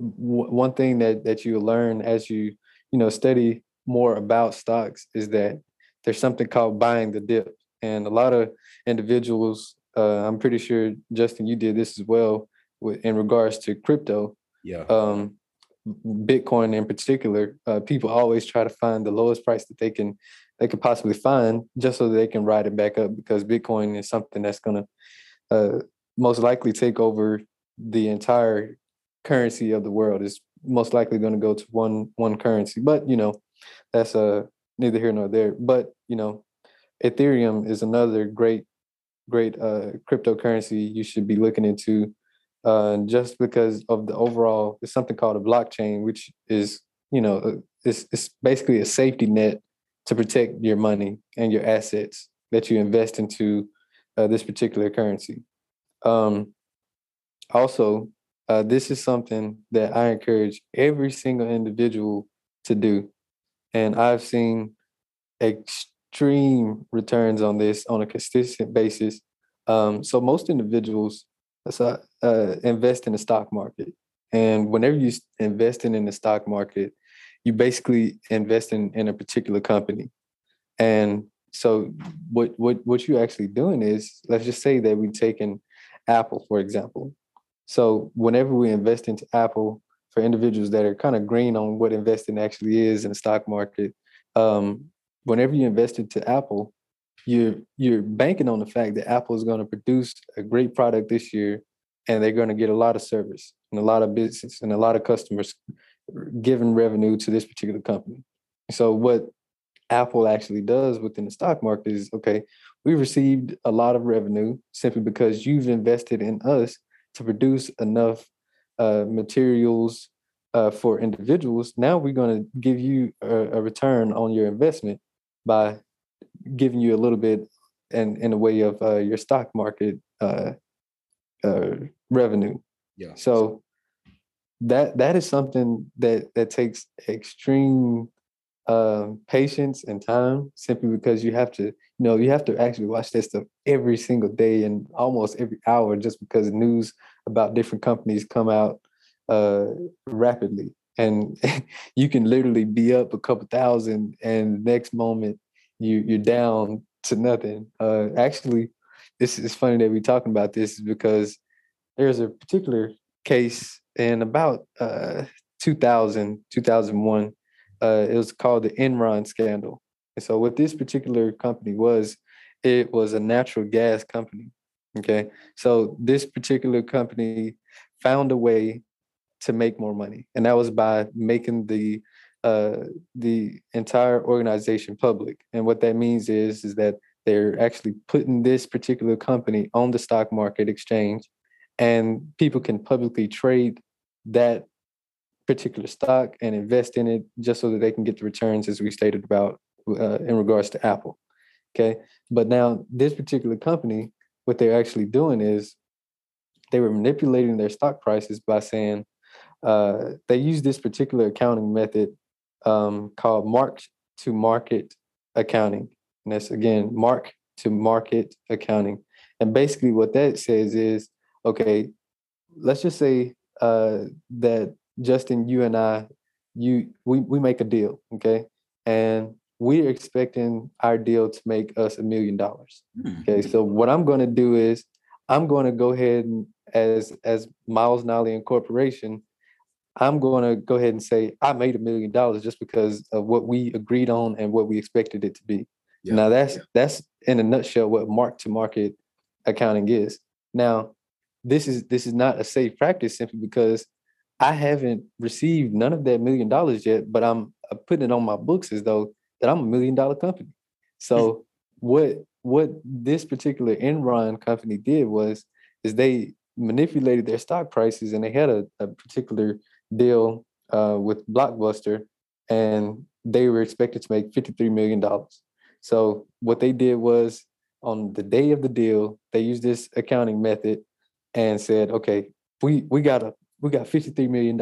w- one thing that that you learn as you you know study more about stocks is that there's something called buying the dip, and a lot of individuals. Uh, I'm pretty sure Justin, you did this as well with, in regards to crypto. Yeah. Um, Bitcoin in particular, uh, people always try to find the lowest price that they can they could possibly find just so they can ride it back up because Bitcoin is something that's going to uh, most likely take over the entire currency of the world. is most likely going to go to one one currency, but you know that's uh, neither here nor there. But you know, Ethereum is another great great uh, cryptocurrency you should be looking into. Uh, just because of the overall, it's something called a blockchain, which is you know uh, it's, it's basically a safety net to protect your money and your assets that you invest into uh, this particular currency. Um, also, uh, this is something that I encourage every single individual to do. And I've seen extreme returns on this on a consistent basis. Um, so most individuals uh, invest in the stock market. And whenever you invest in the stock market, you basically invest in, in a particular company. And so what what what you're actually doing is let's just say that we've taken Apple, for example. So whenever we invest into Apple, for individuals that are kind of green on what investing actually is in the stock market, um, whenever you invest into Apple, you're you're banking on the fact that Apple is going to produce a great product this year, and they're going to get a lot of service and a lot of business and a lot of customers giving revenue to this particular company. So what Apple actually does within the stock market is okay, we received a lot of revenue simply because you've invested in us to produce enough uh, materials uh, for individuals. Now we're going to give you a, a, return on your investment by giving you a little bit in, in a way of uh, your stock market uh, uh, revenue. Yeah. So that that is something that that takes extreme um, patience and time simply because you have to, you know, you have to actually watch that stuff every single day and almost every hour just because news about different companies come out uh, rapidly. And you can literally be up a couple thousand and next moment you you're down to nothing. Uh, actually, this is funny that we're talking about this because there's a particular case in about uh, 2000, 2001 uh, it was called the Enron scandal. And so, what this particular company was, it was a natural gas company. Okay, so this particular company found a way to make more money, and that was by making the uh, the entire organization public. And what that means is is that they're actually putting this particular company on the stock market exchange, and people can publicly trade that particular stock and invest in it just so that they can get the returns as we stated about uh, in regards to Apple. Okay. But now this particular company, what they're actually doing is they were manipulating their stock prices by saying uh, they use this particular accounting method um, called mark to market accounting. And that's again, mark to market accounting. And basically what that says is, okay, let's just say uh, that Justin, you and I, you we we make a deal, okay, and we're expecting our deal to make us a million dollars. Hmm. Okay, so what I'm going to do is I'm going to go ahead and as as Myles Nolley Incorporation, I'm going to go ahead and say I made a million dollars just because of what we agreed on and what we expected it to be. Yeah. Now that's yeah. that's in a nutshell what mark to market accounting is. Now, this is this is not a safe practice simply because I haven't received none of that million dollars yet, but I'm uh, putting it on my books as though that I'm a million dollar company. So what what this particular Enron company did was is they manipulated their stock prices and they had a, a particular deal uh, with Blockbuster and they were expected to make $53 million. So what they did was on the day of the deal, they used this accounting method and said, okay, we, we gotta we got $53 million.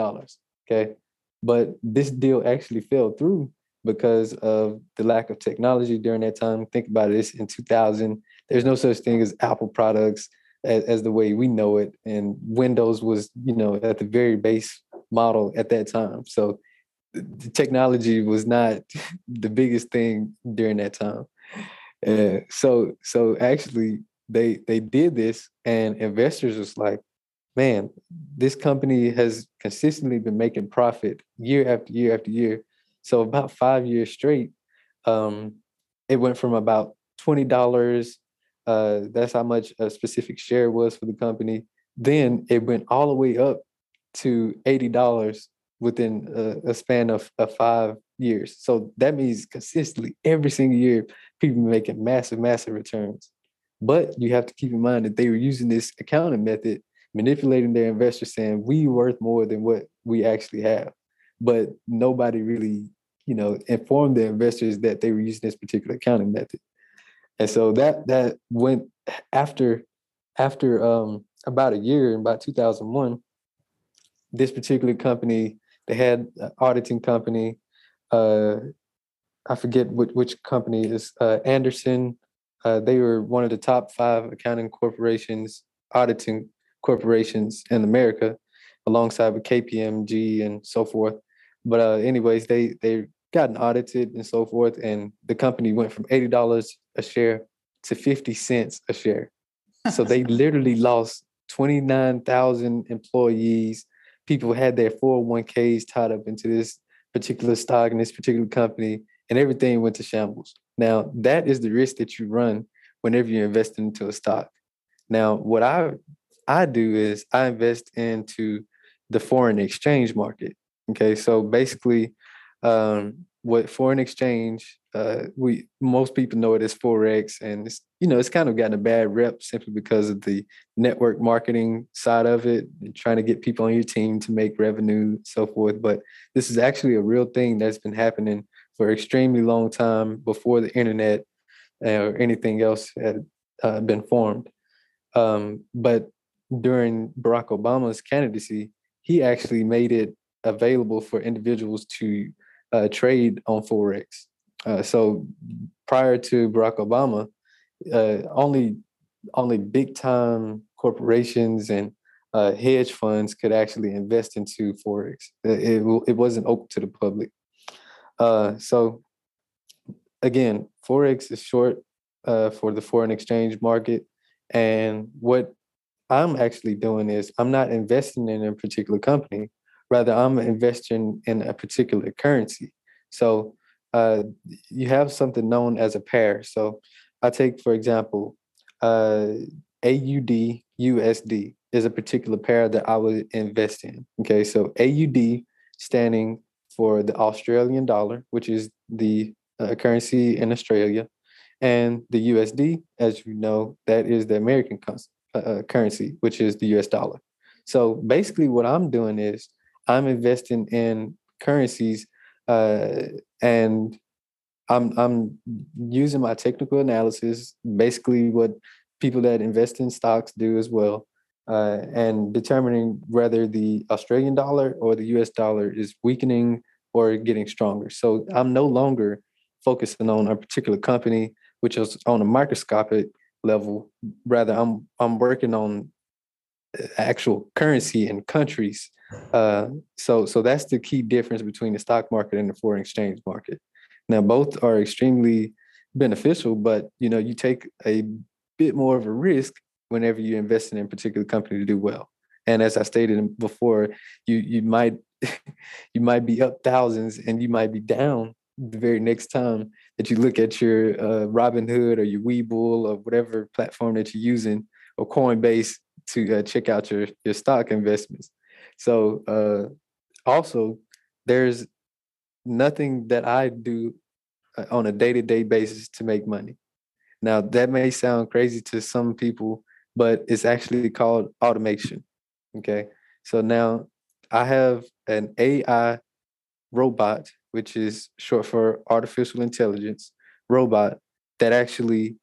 Okay. But this deal actually fell through because of the lack of technology during that time. Think about this in 2000, there's no such thing as Apple products as, as, the way we know it. And Windows was, you know, at the very base model at that time. So the technology was not the biggest thing during that time. So so actually they they did this and investors was like man, this company has consistently been making profit year after year after year. So about five years straight, um, it went from about twenty dollars. Uh, that's how much a specific share was for the company. Then it went all the way up to eighty dollars within a, a span of, of, five years. So that means consistently every single year, people making massive, massive returns. But you have to keep in mind that they were using this accounting method manipulating their investors saying we worth more than what we actually have but nobody really you know, informed the investors that they were using this particular accounting method. And so that that went after after um, about a year, in about 2001, this particular company, they had an auditing company. Uh, I forget which, which company is uh, Andersen. Uh, they were one of the top five accounting corporations, auditing corporations in America, alongside with KPMG and so forth. But uh, anyways, they they gotten audited and so forth, and the company went from eighty dollars a share to fifty cents a share. So they literally lost twenty nine thousand employees. People had their four hundred oh one ks tied up into this particular stock in this particular company, and everything went to shambles. Now that is the risk that you run whenever you're investing into a stock. Now, what I I do is I invest into the foreign exchange market. Okay, so basically, um, what foreign exchange, uh, we most people know it as forex, and it's you know it's kind of gotten a bad rep simply because of the network marketing side of it, and trying to get people on your team to make revenue, so forth. But this is actually a real thing that's been happening for extremely long time before the internet uh, or anything else had uh, been formed. Um, but during Barack Obama's candidacy, he actually made it available for individuals to uh, trade on forex. Uh, so prior to Barack Obama, uh, only only big time corporations and uh, hedge funds could actually invest into forex. It, it, it wasn't open to the public. Uh, so again, forex is short uh, for the foreign exchange market, and what I'm actually doing is I'm not investing in a particular company. Rather, I'm investing in a particular currency. So uh, you have something known as a pair. So I take, for example, uh, AUD USD is a particular pair that I would invest in. Okay, so AUD standing for the Australian dollar, which is the uh, currency in Australia, and the USD, as you know, that is the American uh, uh, currency, which is the US dollar. So basically, what I'm doing is I'm investing in currencies uh, and I'm I'm using my technical analysis, basically what people that invest in stocks do as well, uh, and determining whether the Australian dollar or the U.S. dollar is weakening or getting stronger. So I'm no longer focusing on a particular company, which is on a microscopic level. Rather, I'm I'm working on actual currency and countries uh, so so that's the key difference between the stock market and the foreign exchange market. Now both are extremely beneficial, but you know you take a bit more of a risk whenever you invest in a particular company to do well. And as I stated before, you you might you might be up thousands and you might be down the very next time that you look at your uh, Robinhood or your Webull or whatever platform that you're using or Coinbase to uh, check out your your stock investments. So uh, also, there's nothing that I do uh, on a day to day basis to make money. Now, that may sound crazy to some people, but it's actually called automation. Okay. So now I have an AI robot, which is short for artificial intelligence robot, that actually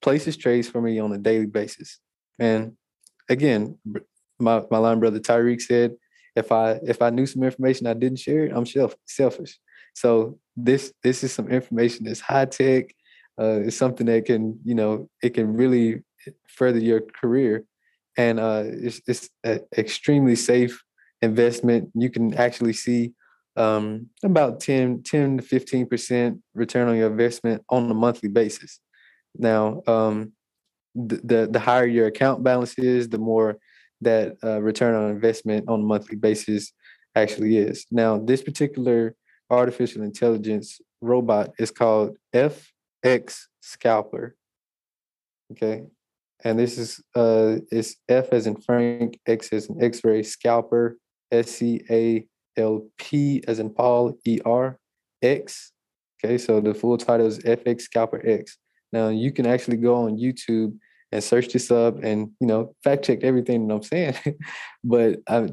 places trades for me on a daily basis. And again, my, my line brother Tyreek said, if I if I knew some information I didn't share it, I'm self, selfish. So this this is some information that's high tech. Uh, it's something that can you know it can really further your career, and uh, it's it's an extremely safe investment. You can actually see um, about 10, 10 to 15 percent return on your investment on a monthly basis. Now, um, the, the the higher your account balance is, the more that uh, return on investment on a monthly basis actually is. Now, this particular artificial intelligence robot is called FX Scalper. Okay. And this is uh it's F as in Frank, X as in X-ray, scalper, S-C-A-L-P as in Paul, E-R, X. Okay, so the full title is FX Scalper X. Now you can actually go on YouTube and search this up and you know fact check everything that I'm saying. but I,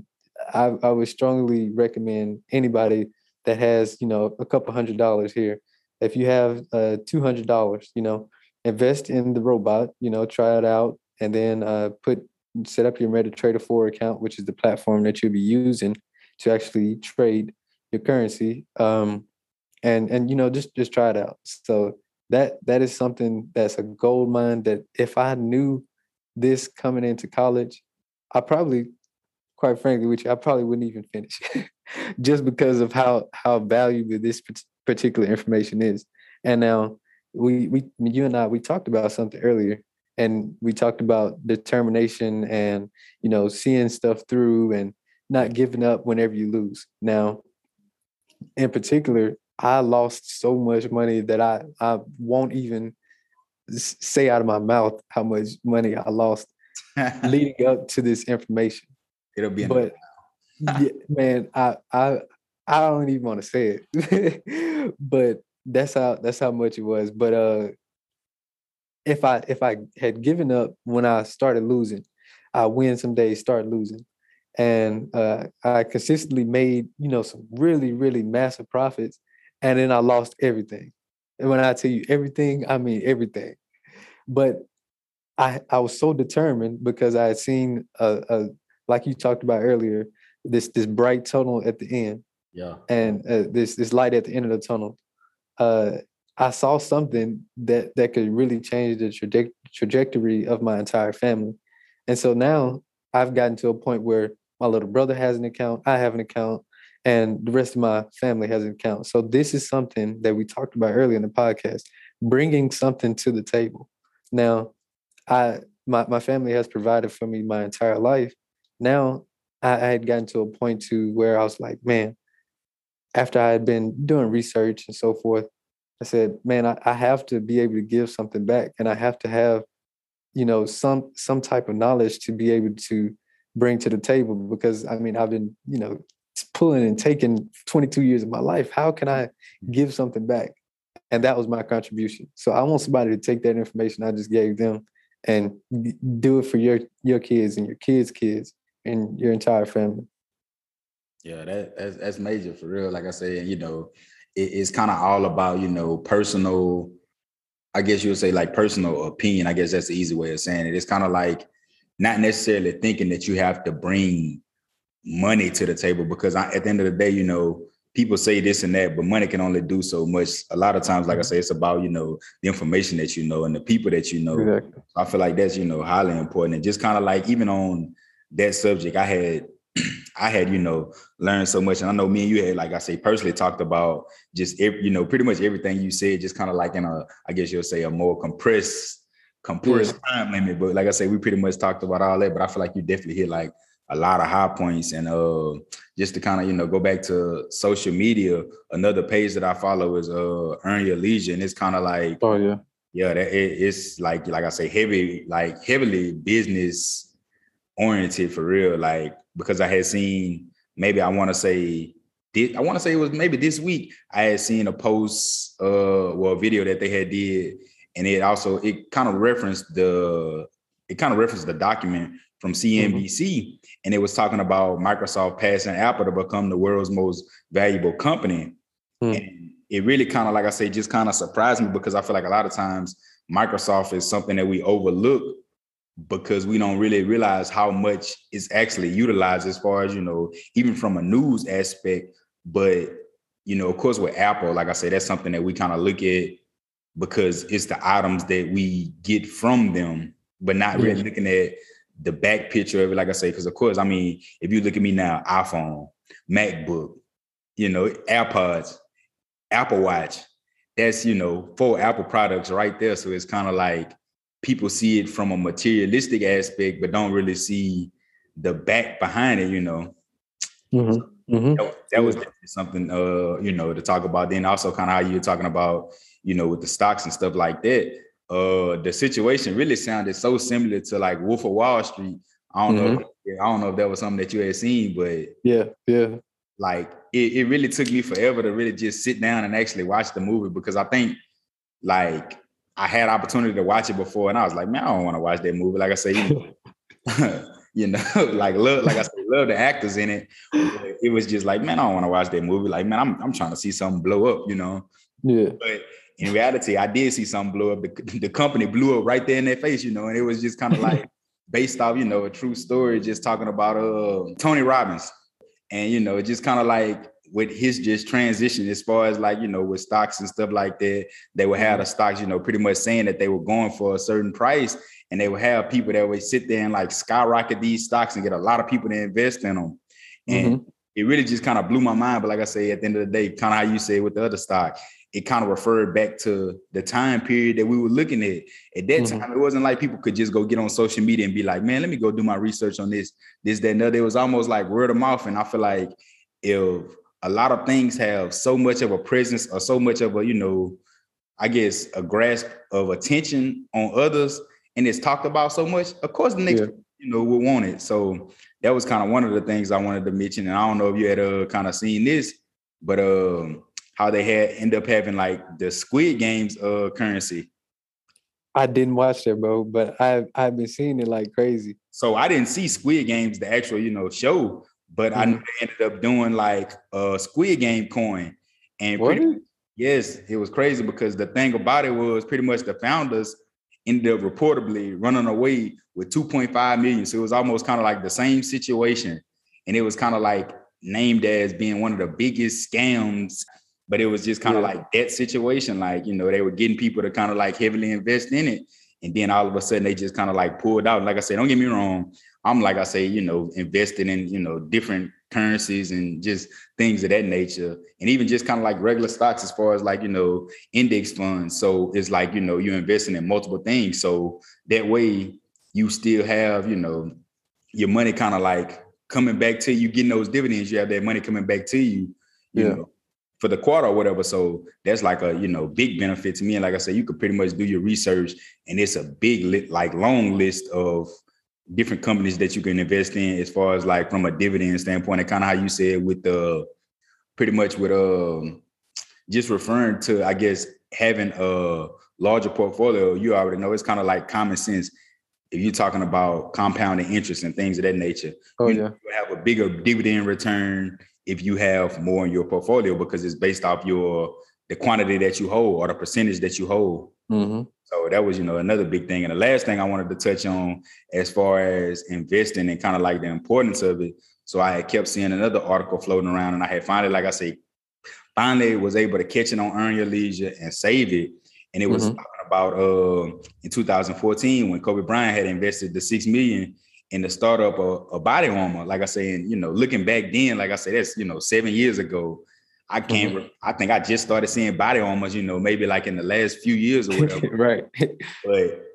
I, I would strongly recommend anybody that has you know a couple hundred dollars here. If you have uh, two hundred dollars, you know, invest in the robot. You know, try it out, and then uh, put set up your MetaTrader 4 account, which is the platform that you'll be using to actually trade your currency. Um, and and you know, just just try it out. So that that is something that's a gold mine that if I knew this coming into college, I probably, quite frankly, which I probably wouldn't even finish, just because of how how valuable this particular information is. And now we we you and I we talked about something earlier and we talked about determination and you know seeing stuff through and not giving up whenever you lose. Now in particular i lost so much money that i i won't even say out of my mouth how much money i lost leading up to this information. It'll be but yeah, man i i i don't even want to say it. But that's how that's how much it was but uh if I if I had given up when I started losing, I win some days, start losing, and uh, I consistently made you know some really really massive profits, and then I lost everything. And when I tell you everything, I mean everything. But I I was so determined because I had seen a, a like you talked about earlier this this bright tunnel at the end. Yeah. And uh, this this light at the end of the tunnel. Uh, I saw something that that could really change the traje- trajectory of my entire family. And so now I've gotten to a point where my little brother has an account, I have an account, and the rest of my family has an account. So this is something that we talked about earlier in the podcast, bringing something to the table. Now, I my, my family has provided for me my entire life. Now I, I had gotten to a point to where I was like, man, after I had been doing research and so forth, I said, man, I, I have to be able to give something back and I have to have, you know, some some type of knowledge to be able to bring to the table because I mean I've been, you know, pulling and taking 22 years of my life. How can I mm-hmm. give something back? And that was my contribution. So I want somebody to take that information I just gave them and do it for your your kids and your kids' kids and your entire family. Yeah, that that's, that's major for real. Like I said, you know, it, it's kind of all about you know personal i guess you would say like personal opinion i guess that's the easy way of saying it it's kind of like not necessarily thinking that you have to bring money to the table because I, at the end of the day you know people say this and that but money can only do so much a lot of times like i mm-hmm. say it's about you know the information that you know and the people that you know exactly. i feel like that's you know highly important and just kind of like even on that subject i had I had, you know, learned so much. And I know me and you had, like I say, personally talked about just, every, you know, pretty much everything you said, just kind of like in a, I guess you'll say a more compressed, compressed yeah. time limit. But like I say, we pretty much talked about all that, but I feel like you definitely hit like a lot of high points. And uh, just to kind of, you know, go back to social media, another page that I follow is uh, Earn Your Leisure. And it's kind of like, oh, yeah. Yeah, that it, it's like, like I say, heavy, like heavily business oriented for real. Like because I had seen maybe I want to say I want to say it was maybe this week I had seen a post uh well a video that they had did and it also it kind of referenced the it kind of referenced the document from CNBC mm-hmm. and it was talking about Microsoft passing Apple to become the world's most valuable company. Mm. And it really kind of like I say just kind of surprised me because I feel like a lot of times Microsoft is something that we overlook because we don't really realize how much is actually utilized as far as you know even from a news aspect. But you know of course with apple like i said that's something that we kind of look at because it's the items that we get from them but not really looking at the back picture of it like i say because of course i mean if you look at me now iphone macbook you know airpods apple watch that's you know four apple products right there. So it's kind of like people see it from a materialistic aspect, but don't really see the back behind it, you know. Mm-hmm. Mm-hmm. That, that, was something, uh, you know, to talk about. Then also kind of how you're talking about, you know, with the stocks and stuff like that. Uh, the situation really sounded so similar to like Wolf of Wall Street. I don't mm-hmm. know. If, I don't know if that was something that you had seen, but yeah, yeah. Like it, it really took me forever to really just sit down and actually watch the movie because I think like I had opportunity to watch it before, and I was like, man, I don't want to watch that movie. Like I say, you know, you know, like love, like I said, love the actors in it. It was just like, man, I don't want to watch that movie. Like, man, I'm I'm trying to see something blow up, you know. Yeah. But in reality, I did see something blow up. The, the company blew up right there in their face, you know, and it was just kind of like based off, you know, a true story, just talking about uh Tony Robbins. And you know, just kind of like with his just transition as far as like, you know, with stocks and stuff like that, they would have the stocks, you know, pretty much saying that they were going for a certain price. And they would have people that would sit there and like skyrocket these stocks and get a lot of people to invest in them. And mm-hmm. it really just kind of blew my mind. But like I say, at the end of the day, kind of how you say with the other stock, it kind of referred back to the time period that we were looking at. At that mm-hmm. time, it wasn't like people could just go get on social media and be like, man, let me go do my research on this, this, that, and other. It was almost like word of mouth. And I feel like if a lot of things have so much of a presence or so much of a, you know, I guess a grasp of attention on others and it's talked about so much, of course the next yeah. you know will want it. So that was kind of one of the things I wanted to mention. And I don't know if you had uh, kind of seen this, but um how they had end up having like the Squid Games uh currency. I didn't watch that, bro, but I've I've been seeing it like crazy. So I didn't see Squid Games, the actual, you know, show, but mm-hmm. I they ended up doing like a Squid Game coin. And pretty, yes, it was crazy because the thing about it was pretty much the founders ended up reportedly running away with 2.5 million. So it was almost kind of like the same situation. And it was kind of like named as being one of the biggest scams but it was just kind of yeah. like that situation. Like, you know, they were getting people to kind of like heavily invest in it. And then all of a sudden they just kind of like pulled out. Like I said, don't get me wrong. I'm like I say, you know, investing in, you know, different currencies and just things of that nature. And even just kind of like regular stocks as far as like, you know, index funds. So it's like, you know, you're investing in multiple things. So that way you still have, you know, your money kind of like coming back to you, getting those dividends, you have that money coming back to you. you yeah. Know? for the quarter or whatever. So that's like a you know big benefit to me. And like I said, you could pretty much do your research, and it's a big lit, like long list of different companies that you can invest in as far as like from a dividend standpoint, and kind of how you said with the pretty much with um just referring to I guess having a larger portfolio. You already know it's kind of like common sense. If you're talking about compounding interest and things of that nature, oh you yeah, you have a bigger dividend return if you have more in your portfolio because it's based off your the quantity that you hold or the percentage that you hold. Mm-hmm. So that was, you know, another big thing. And the last thing I wanted to touch on as far as investing and kind of like the importance of it. So I had kept seeing another article floating around and I had finally, like I say, finally was able to catch it on Earn Your Leisure and save it. And it was mm-hmm. talking about uh, in 2014 when Kobe Bryant had invested the six million in the startup of a BodyArmor. Like I say, and you know, looking back then, like I said, that's you know, seven years ago. I can't. Mm-hmm. I think I just started seeing BodyArmors. You know, maybe like in the last few years or whatever. right. but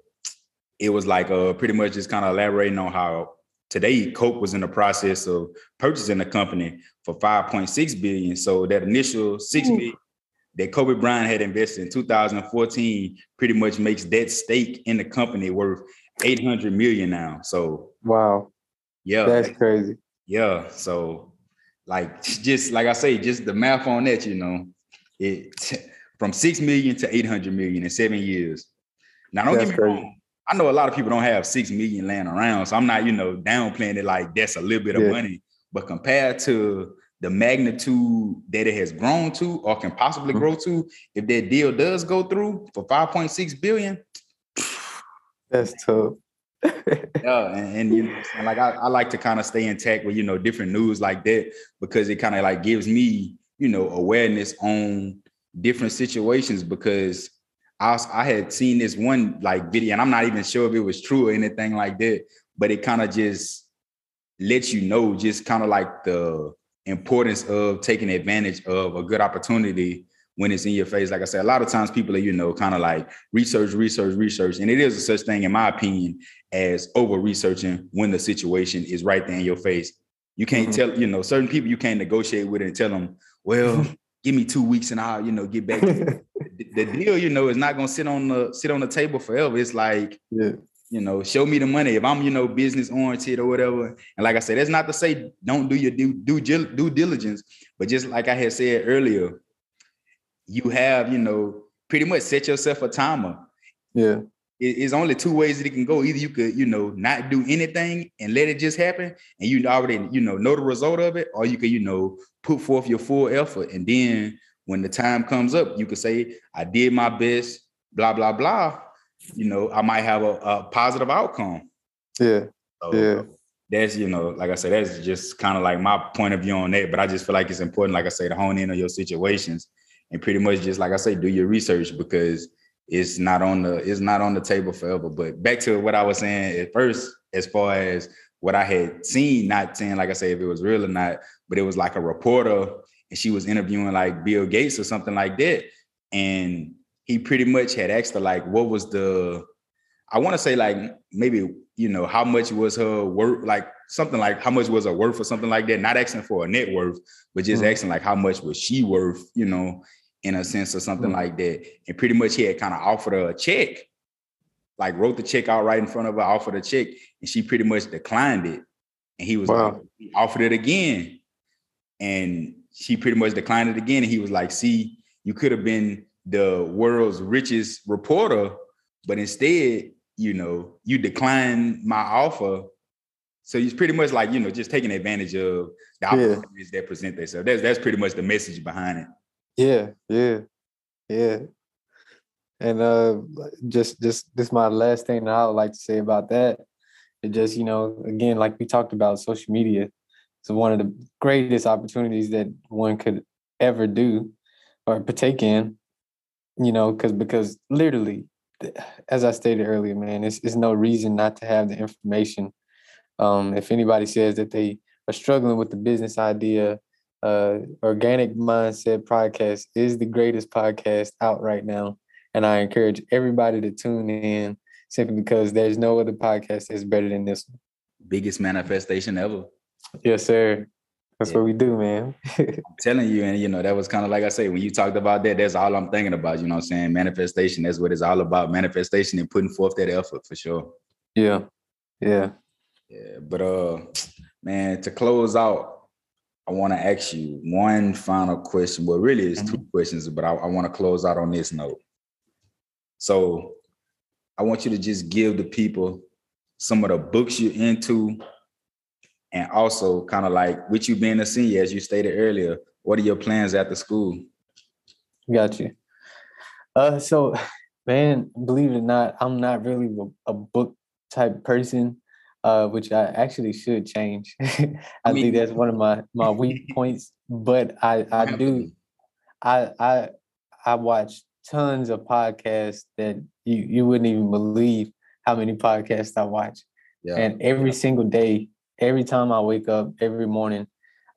it was like uh, pretty much just kind of elaborating on how today Coke was in the process of purchasing the company for 5.6 billion. So that initial six Ooh. billion that Kobe Bryant had invested in 2014 pretty much makes that stake in the company worth 800 million now. So wow. Yeah. That's crazy. Yeah. So like just like I say, just the math on that, you know, it from 6 million to 800 million in seven years. Now don't that's get me crazy. wrong. I know a lot of people don't have 6 million laying around. So I'm not, you know, downplaying it like that's a little bit of yeah. money. But compared to the magnitude that it has grown to or can possibly mm-hmm. grow to, if that deal does go through for 5.6 billion, that's tough. yeah, and, and, you know, like I, I like to kind of stay in intact with you know different news like that because it kind of like gives me you know awareness on different situations because I I had seen this one like video and I'm not even sure if it was true or anything like that, but it kind of just lets you know just kind of like the importance of taking advantage of a good opportunity when it's in your face. Like I said, a lot of times people are, you know, kind of like research, research, research. And it is a such thing, in my opinion, as over researching when the situation is right there in your face. You can't mm-hmm. tell, you know, certain people you can't negotiate with and tell them, well, give me two weeks and I'll, you know, get back. the, deal, you know, is not gonna sit on the sit on the table forever. It's like, yeah. you know, show me the money. If I'm, you know, business oriented or whatever. And like I said, that's not to say don't do your due, due, due diligence, but just like I had said earlier, you have, you know, pretty much set yourself a timer. Yeah. It's only two ways that it can go. Either you could, you know, not do anything and let it just happen, and you already, you know, know the result of it, or you could, you know, put forth your full effort, and then when the time comes up, you could say, "I did my best," blah blah blah. You know, I might have a, a positive outcome. Yeah, so yeah. That's you know, like I said, that's just kind of like my point of view on that. But I just feel like it's important, like I say, to hone in on your situations and pretty much just like I say, do your research because it's not on the it's not on the table forever. But back to what I was saying at first, as far as what I had seen, not saying like I say if it was real or not, but it was like a reporter and she was interviewing like Bill Gates or something like that. And he pretty much had asked her like what was the I want to say like maybe you know how much was her worth like something like how much was her worth or something like that not asking for a net worth but just mm-hmm. asking like how much was she worth you know in a sense or something mm-hmm. like that. And pretty much he had kind of offered her a check, like wrote the check out right in front of her, offered a check, and she pretty much declined it. And he was wow. like, he offered it again. And she pretty much declined it again. And he was like, see, you could have been the world's richest reporter, but instead, you know, you declined my offer. So he's pretty much like, you know, just taking advantage of the opportunities yeah. that present themselves. That's that's pretty much the message behind it. Yeah, yeah, yeah. And uh just just this my last thing that I would like to say about that. It just, you know, again, like we talked about social media. It's one of the greatest opportunities that one could ever do or partake in, you know, because because literally, as I stated earlier, man, it's, it's no reason not to have the information. Um, if anybody says that they are struggling with the business idea, uh, Organic Mindset podcast is the greatest podcast out right now. And I encourage everybody to tune in simply because there's no other podcast that's better than this one. Biggest manifestation ever. Yes, sir. That's yeah. what we do, man. I'm telling you, and you know, that was kind of like I say, when you talked about that, that's all I'm thinking about. You know I'm saying? Manifestation, that's what it's all about. Manifestation and putting forth that effort for sure. Yeah. Yeah. Yeah. But uh man, to close out, I want to ask you one final question. Well, really, it's two mm-hmm. questions, but I, I want to close out on this note. So, I want you to just give the people some of the books you're into, and also kind of like with you being a senior, as you stated earlier, what are your plans after school? Got you. Uh, so, man, believe it or not, I'm not really a, a book type person uh, which I actually should change. I, I mean, think that's one of my my weak points. But I I do I I I watch tons of podcasts that you you wouldn't even believe how many podcasts I watch. Yeah. And every yeah. single day, every time I wake up, every morning,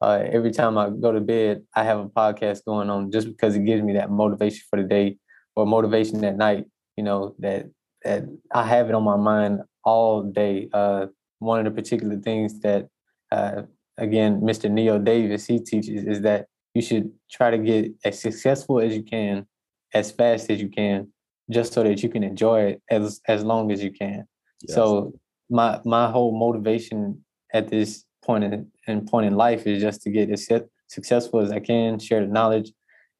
uh, every time I go to bed, I have a podcast going on just because it gives me that motivation for the day or motivation at night. You know that that I have it on my mind all day. Uh, one of the particular things that, uh, again, Mr. Neil Davis, he teaches is that you should try to get as successful as you can, as fast as you can, just so that you can enjoy it as as long as you can. Yes. So my my whole motivation at this point in, in point in life is just to get as successful as I can, share the knowledge,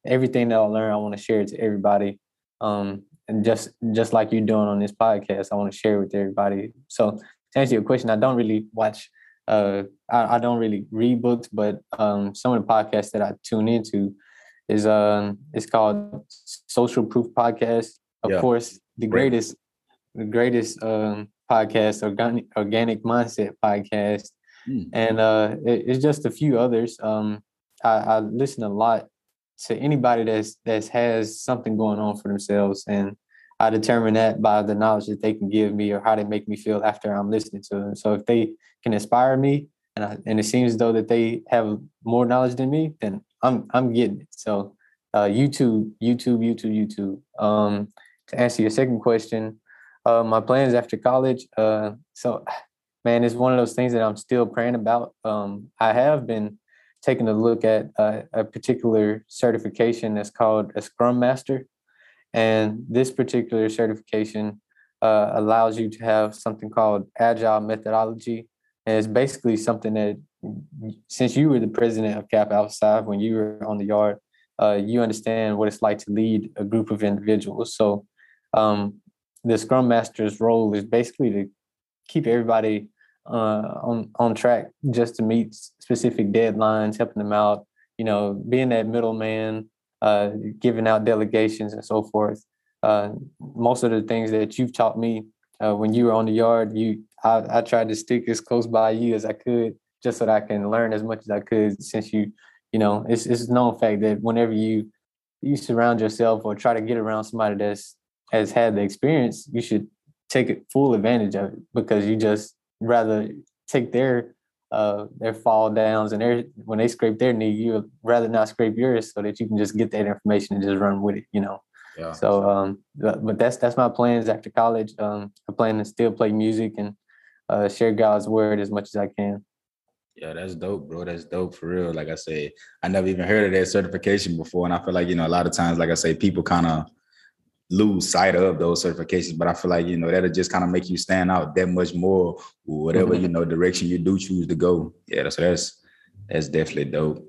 everything that I learn, I want to share it to everybody. Um, and just just like you're doing on this podcast, I want to share it with everybody. So to answer your question, I don't really watch. Uh, I, I don't really read books, but um, some of the podcasts that I tune into is um, it's called Social Proof Podcast. Of yeah. course, the greatest, the greatest um, podcast, organic, organic mindset podcast, mm. and uh, it, it's just a few others. Um, I, I listen a lot to anybody that's that has something going on for themselves and I determine that by the knowledge that they can give me or how they make me feel after I'm listening to them. So if they can inspire me and I, and it seems though that they have more knowledge than me, then I'm I'm getting it. So uh, YouTube, YouTube, YouTube, YouTube. Um, to answer your second question, uh, my plans after college. Uh, so, man, it's one of those things that I'm still praying about. Um, I have been taking a look at uh, a particular certification that's called a Scrum Master. And this particular certification uh, allows you to have something called agile methodology. And it's basically something that, since you were the president of Kappa Alpha Psi, when you were on the yard, uh, you understand what it's like to lead a group of individuals. So um, the scrum master's role is basically to keep everybody uh, on on track just to meet specific deadlines, helping them out. You know, being that middleman, uh, giving out delegations and so forth. Uh, most of the things that you've taught me uh, when you were on the yard, you I, I tried to stick as close by you as I could, just so that I can learn as much as I could. Since you, you know, it's it's known fact that whenever you you surround yourself or try to get around somebody that's has had the experience, you should take it full advantage of it because you just rather take their uh their fall downs and their when they scrape their knee, you would rather not scrape yours so that you can just get that information and just run with it, you know. Yeah. So um but, but that's that's my plans after college. Um I plan to still play music and uh share God's word as much as I can. Yeah, that's dope, bro. That's dope for real. Like I said, I never even heard of that certification before. And I feel like, you know, a lot of times, like I say, people kind of lose sight of those certifications, but I feel like you know that'll just kind of make you stand out that much more, whatever mm-hmm. you know direction you do choose to go. Yeah, so that's that's definitely dope.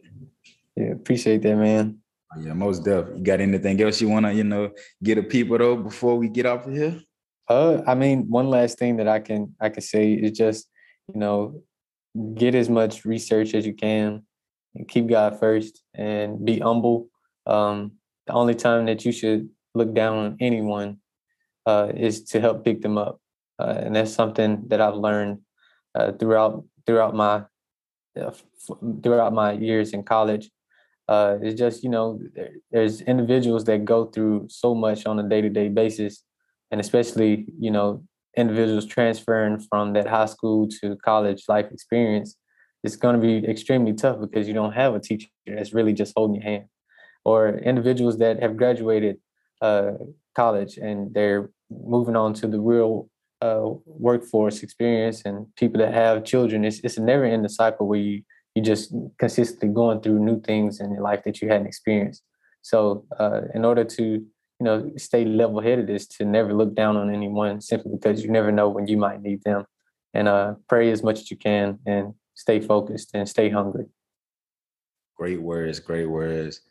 Yeah, appreciate that, man. Yeah, most definitely. You got anything else you wanna you know get a people though before we get off of here? Uh, I mean, one last thing that I can I can say is just you know get as much research as you can and keep God first and be humble. Um, the only time that you should look down on anyone uh, is to help pick them up, uh, and that's something that I've learned uh, throughout throughout my uh, throughout my years in college. Uh, it's just you know there's individuals that go through so much on a day to day basis, and especially you know individuals transferring from that high school to college life experience. It's going to be extremely tough because you don't have a teacher that's really just holding your hand, or individuals that have graduated uh, college and they're moving on to the real uh, workforce experience and people that have children. It's, it's a never ending cycle where you, you just consistently going through new things in your life that you hadn't experienced. So uh, in order to, you know, stay level headed is to never look down on anyone simply because you never know when you might need them. And uh, pray as much as you can and stay focused and stay hungry. Great words, great words.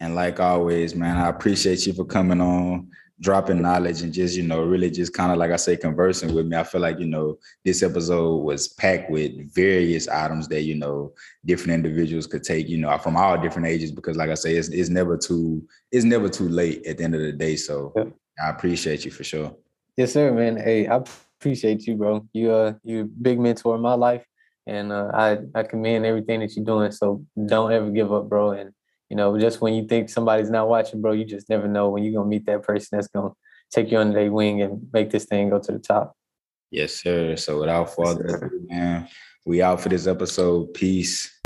And like always, man, I appreciate you for coming on, dropping knowledge, and just, you know, really just kind of like I say, conversing with me. I feel like, you know, this episode was packed with various items that, you know, different individuals could take, you know, from all different ages, because like I say, it's, it's never too, it's never too late at the end of the day. So yep. I appreciate you for sure. Yes, sir, man. Hey, I appreciate you, bro. You uh you big mentor in my life. And uh, I, I commend everything that you're doing. So don't ever give up, bro. And you know, just when you think somebody's not watching, bro, you just never know when you're gonna meet that person that's gonna take you under their wing and make this thing go to the top. Yes, sir. So without further ado, man, we out for this episode. Peace.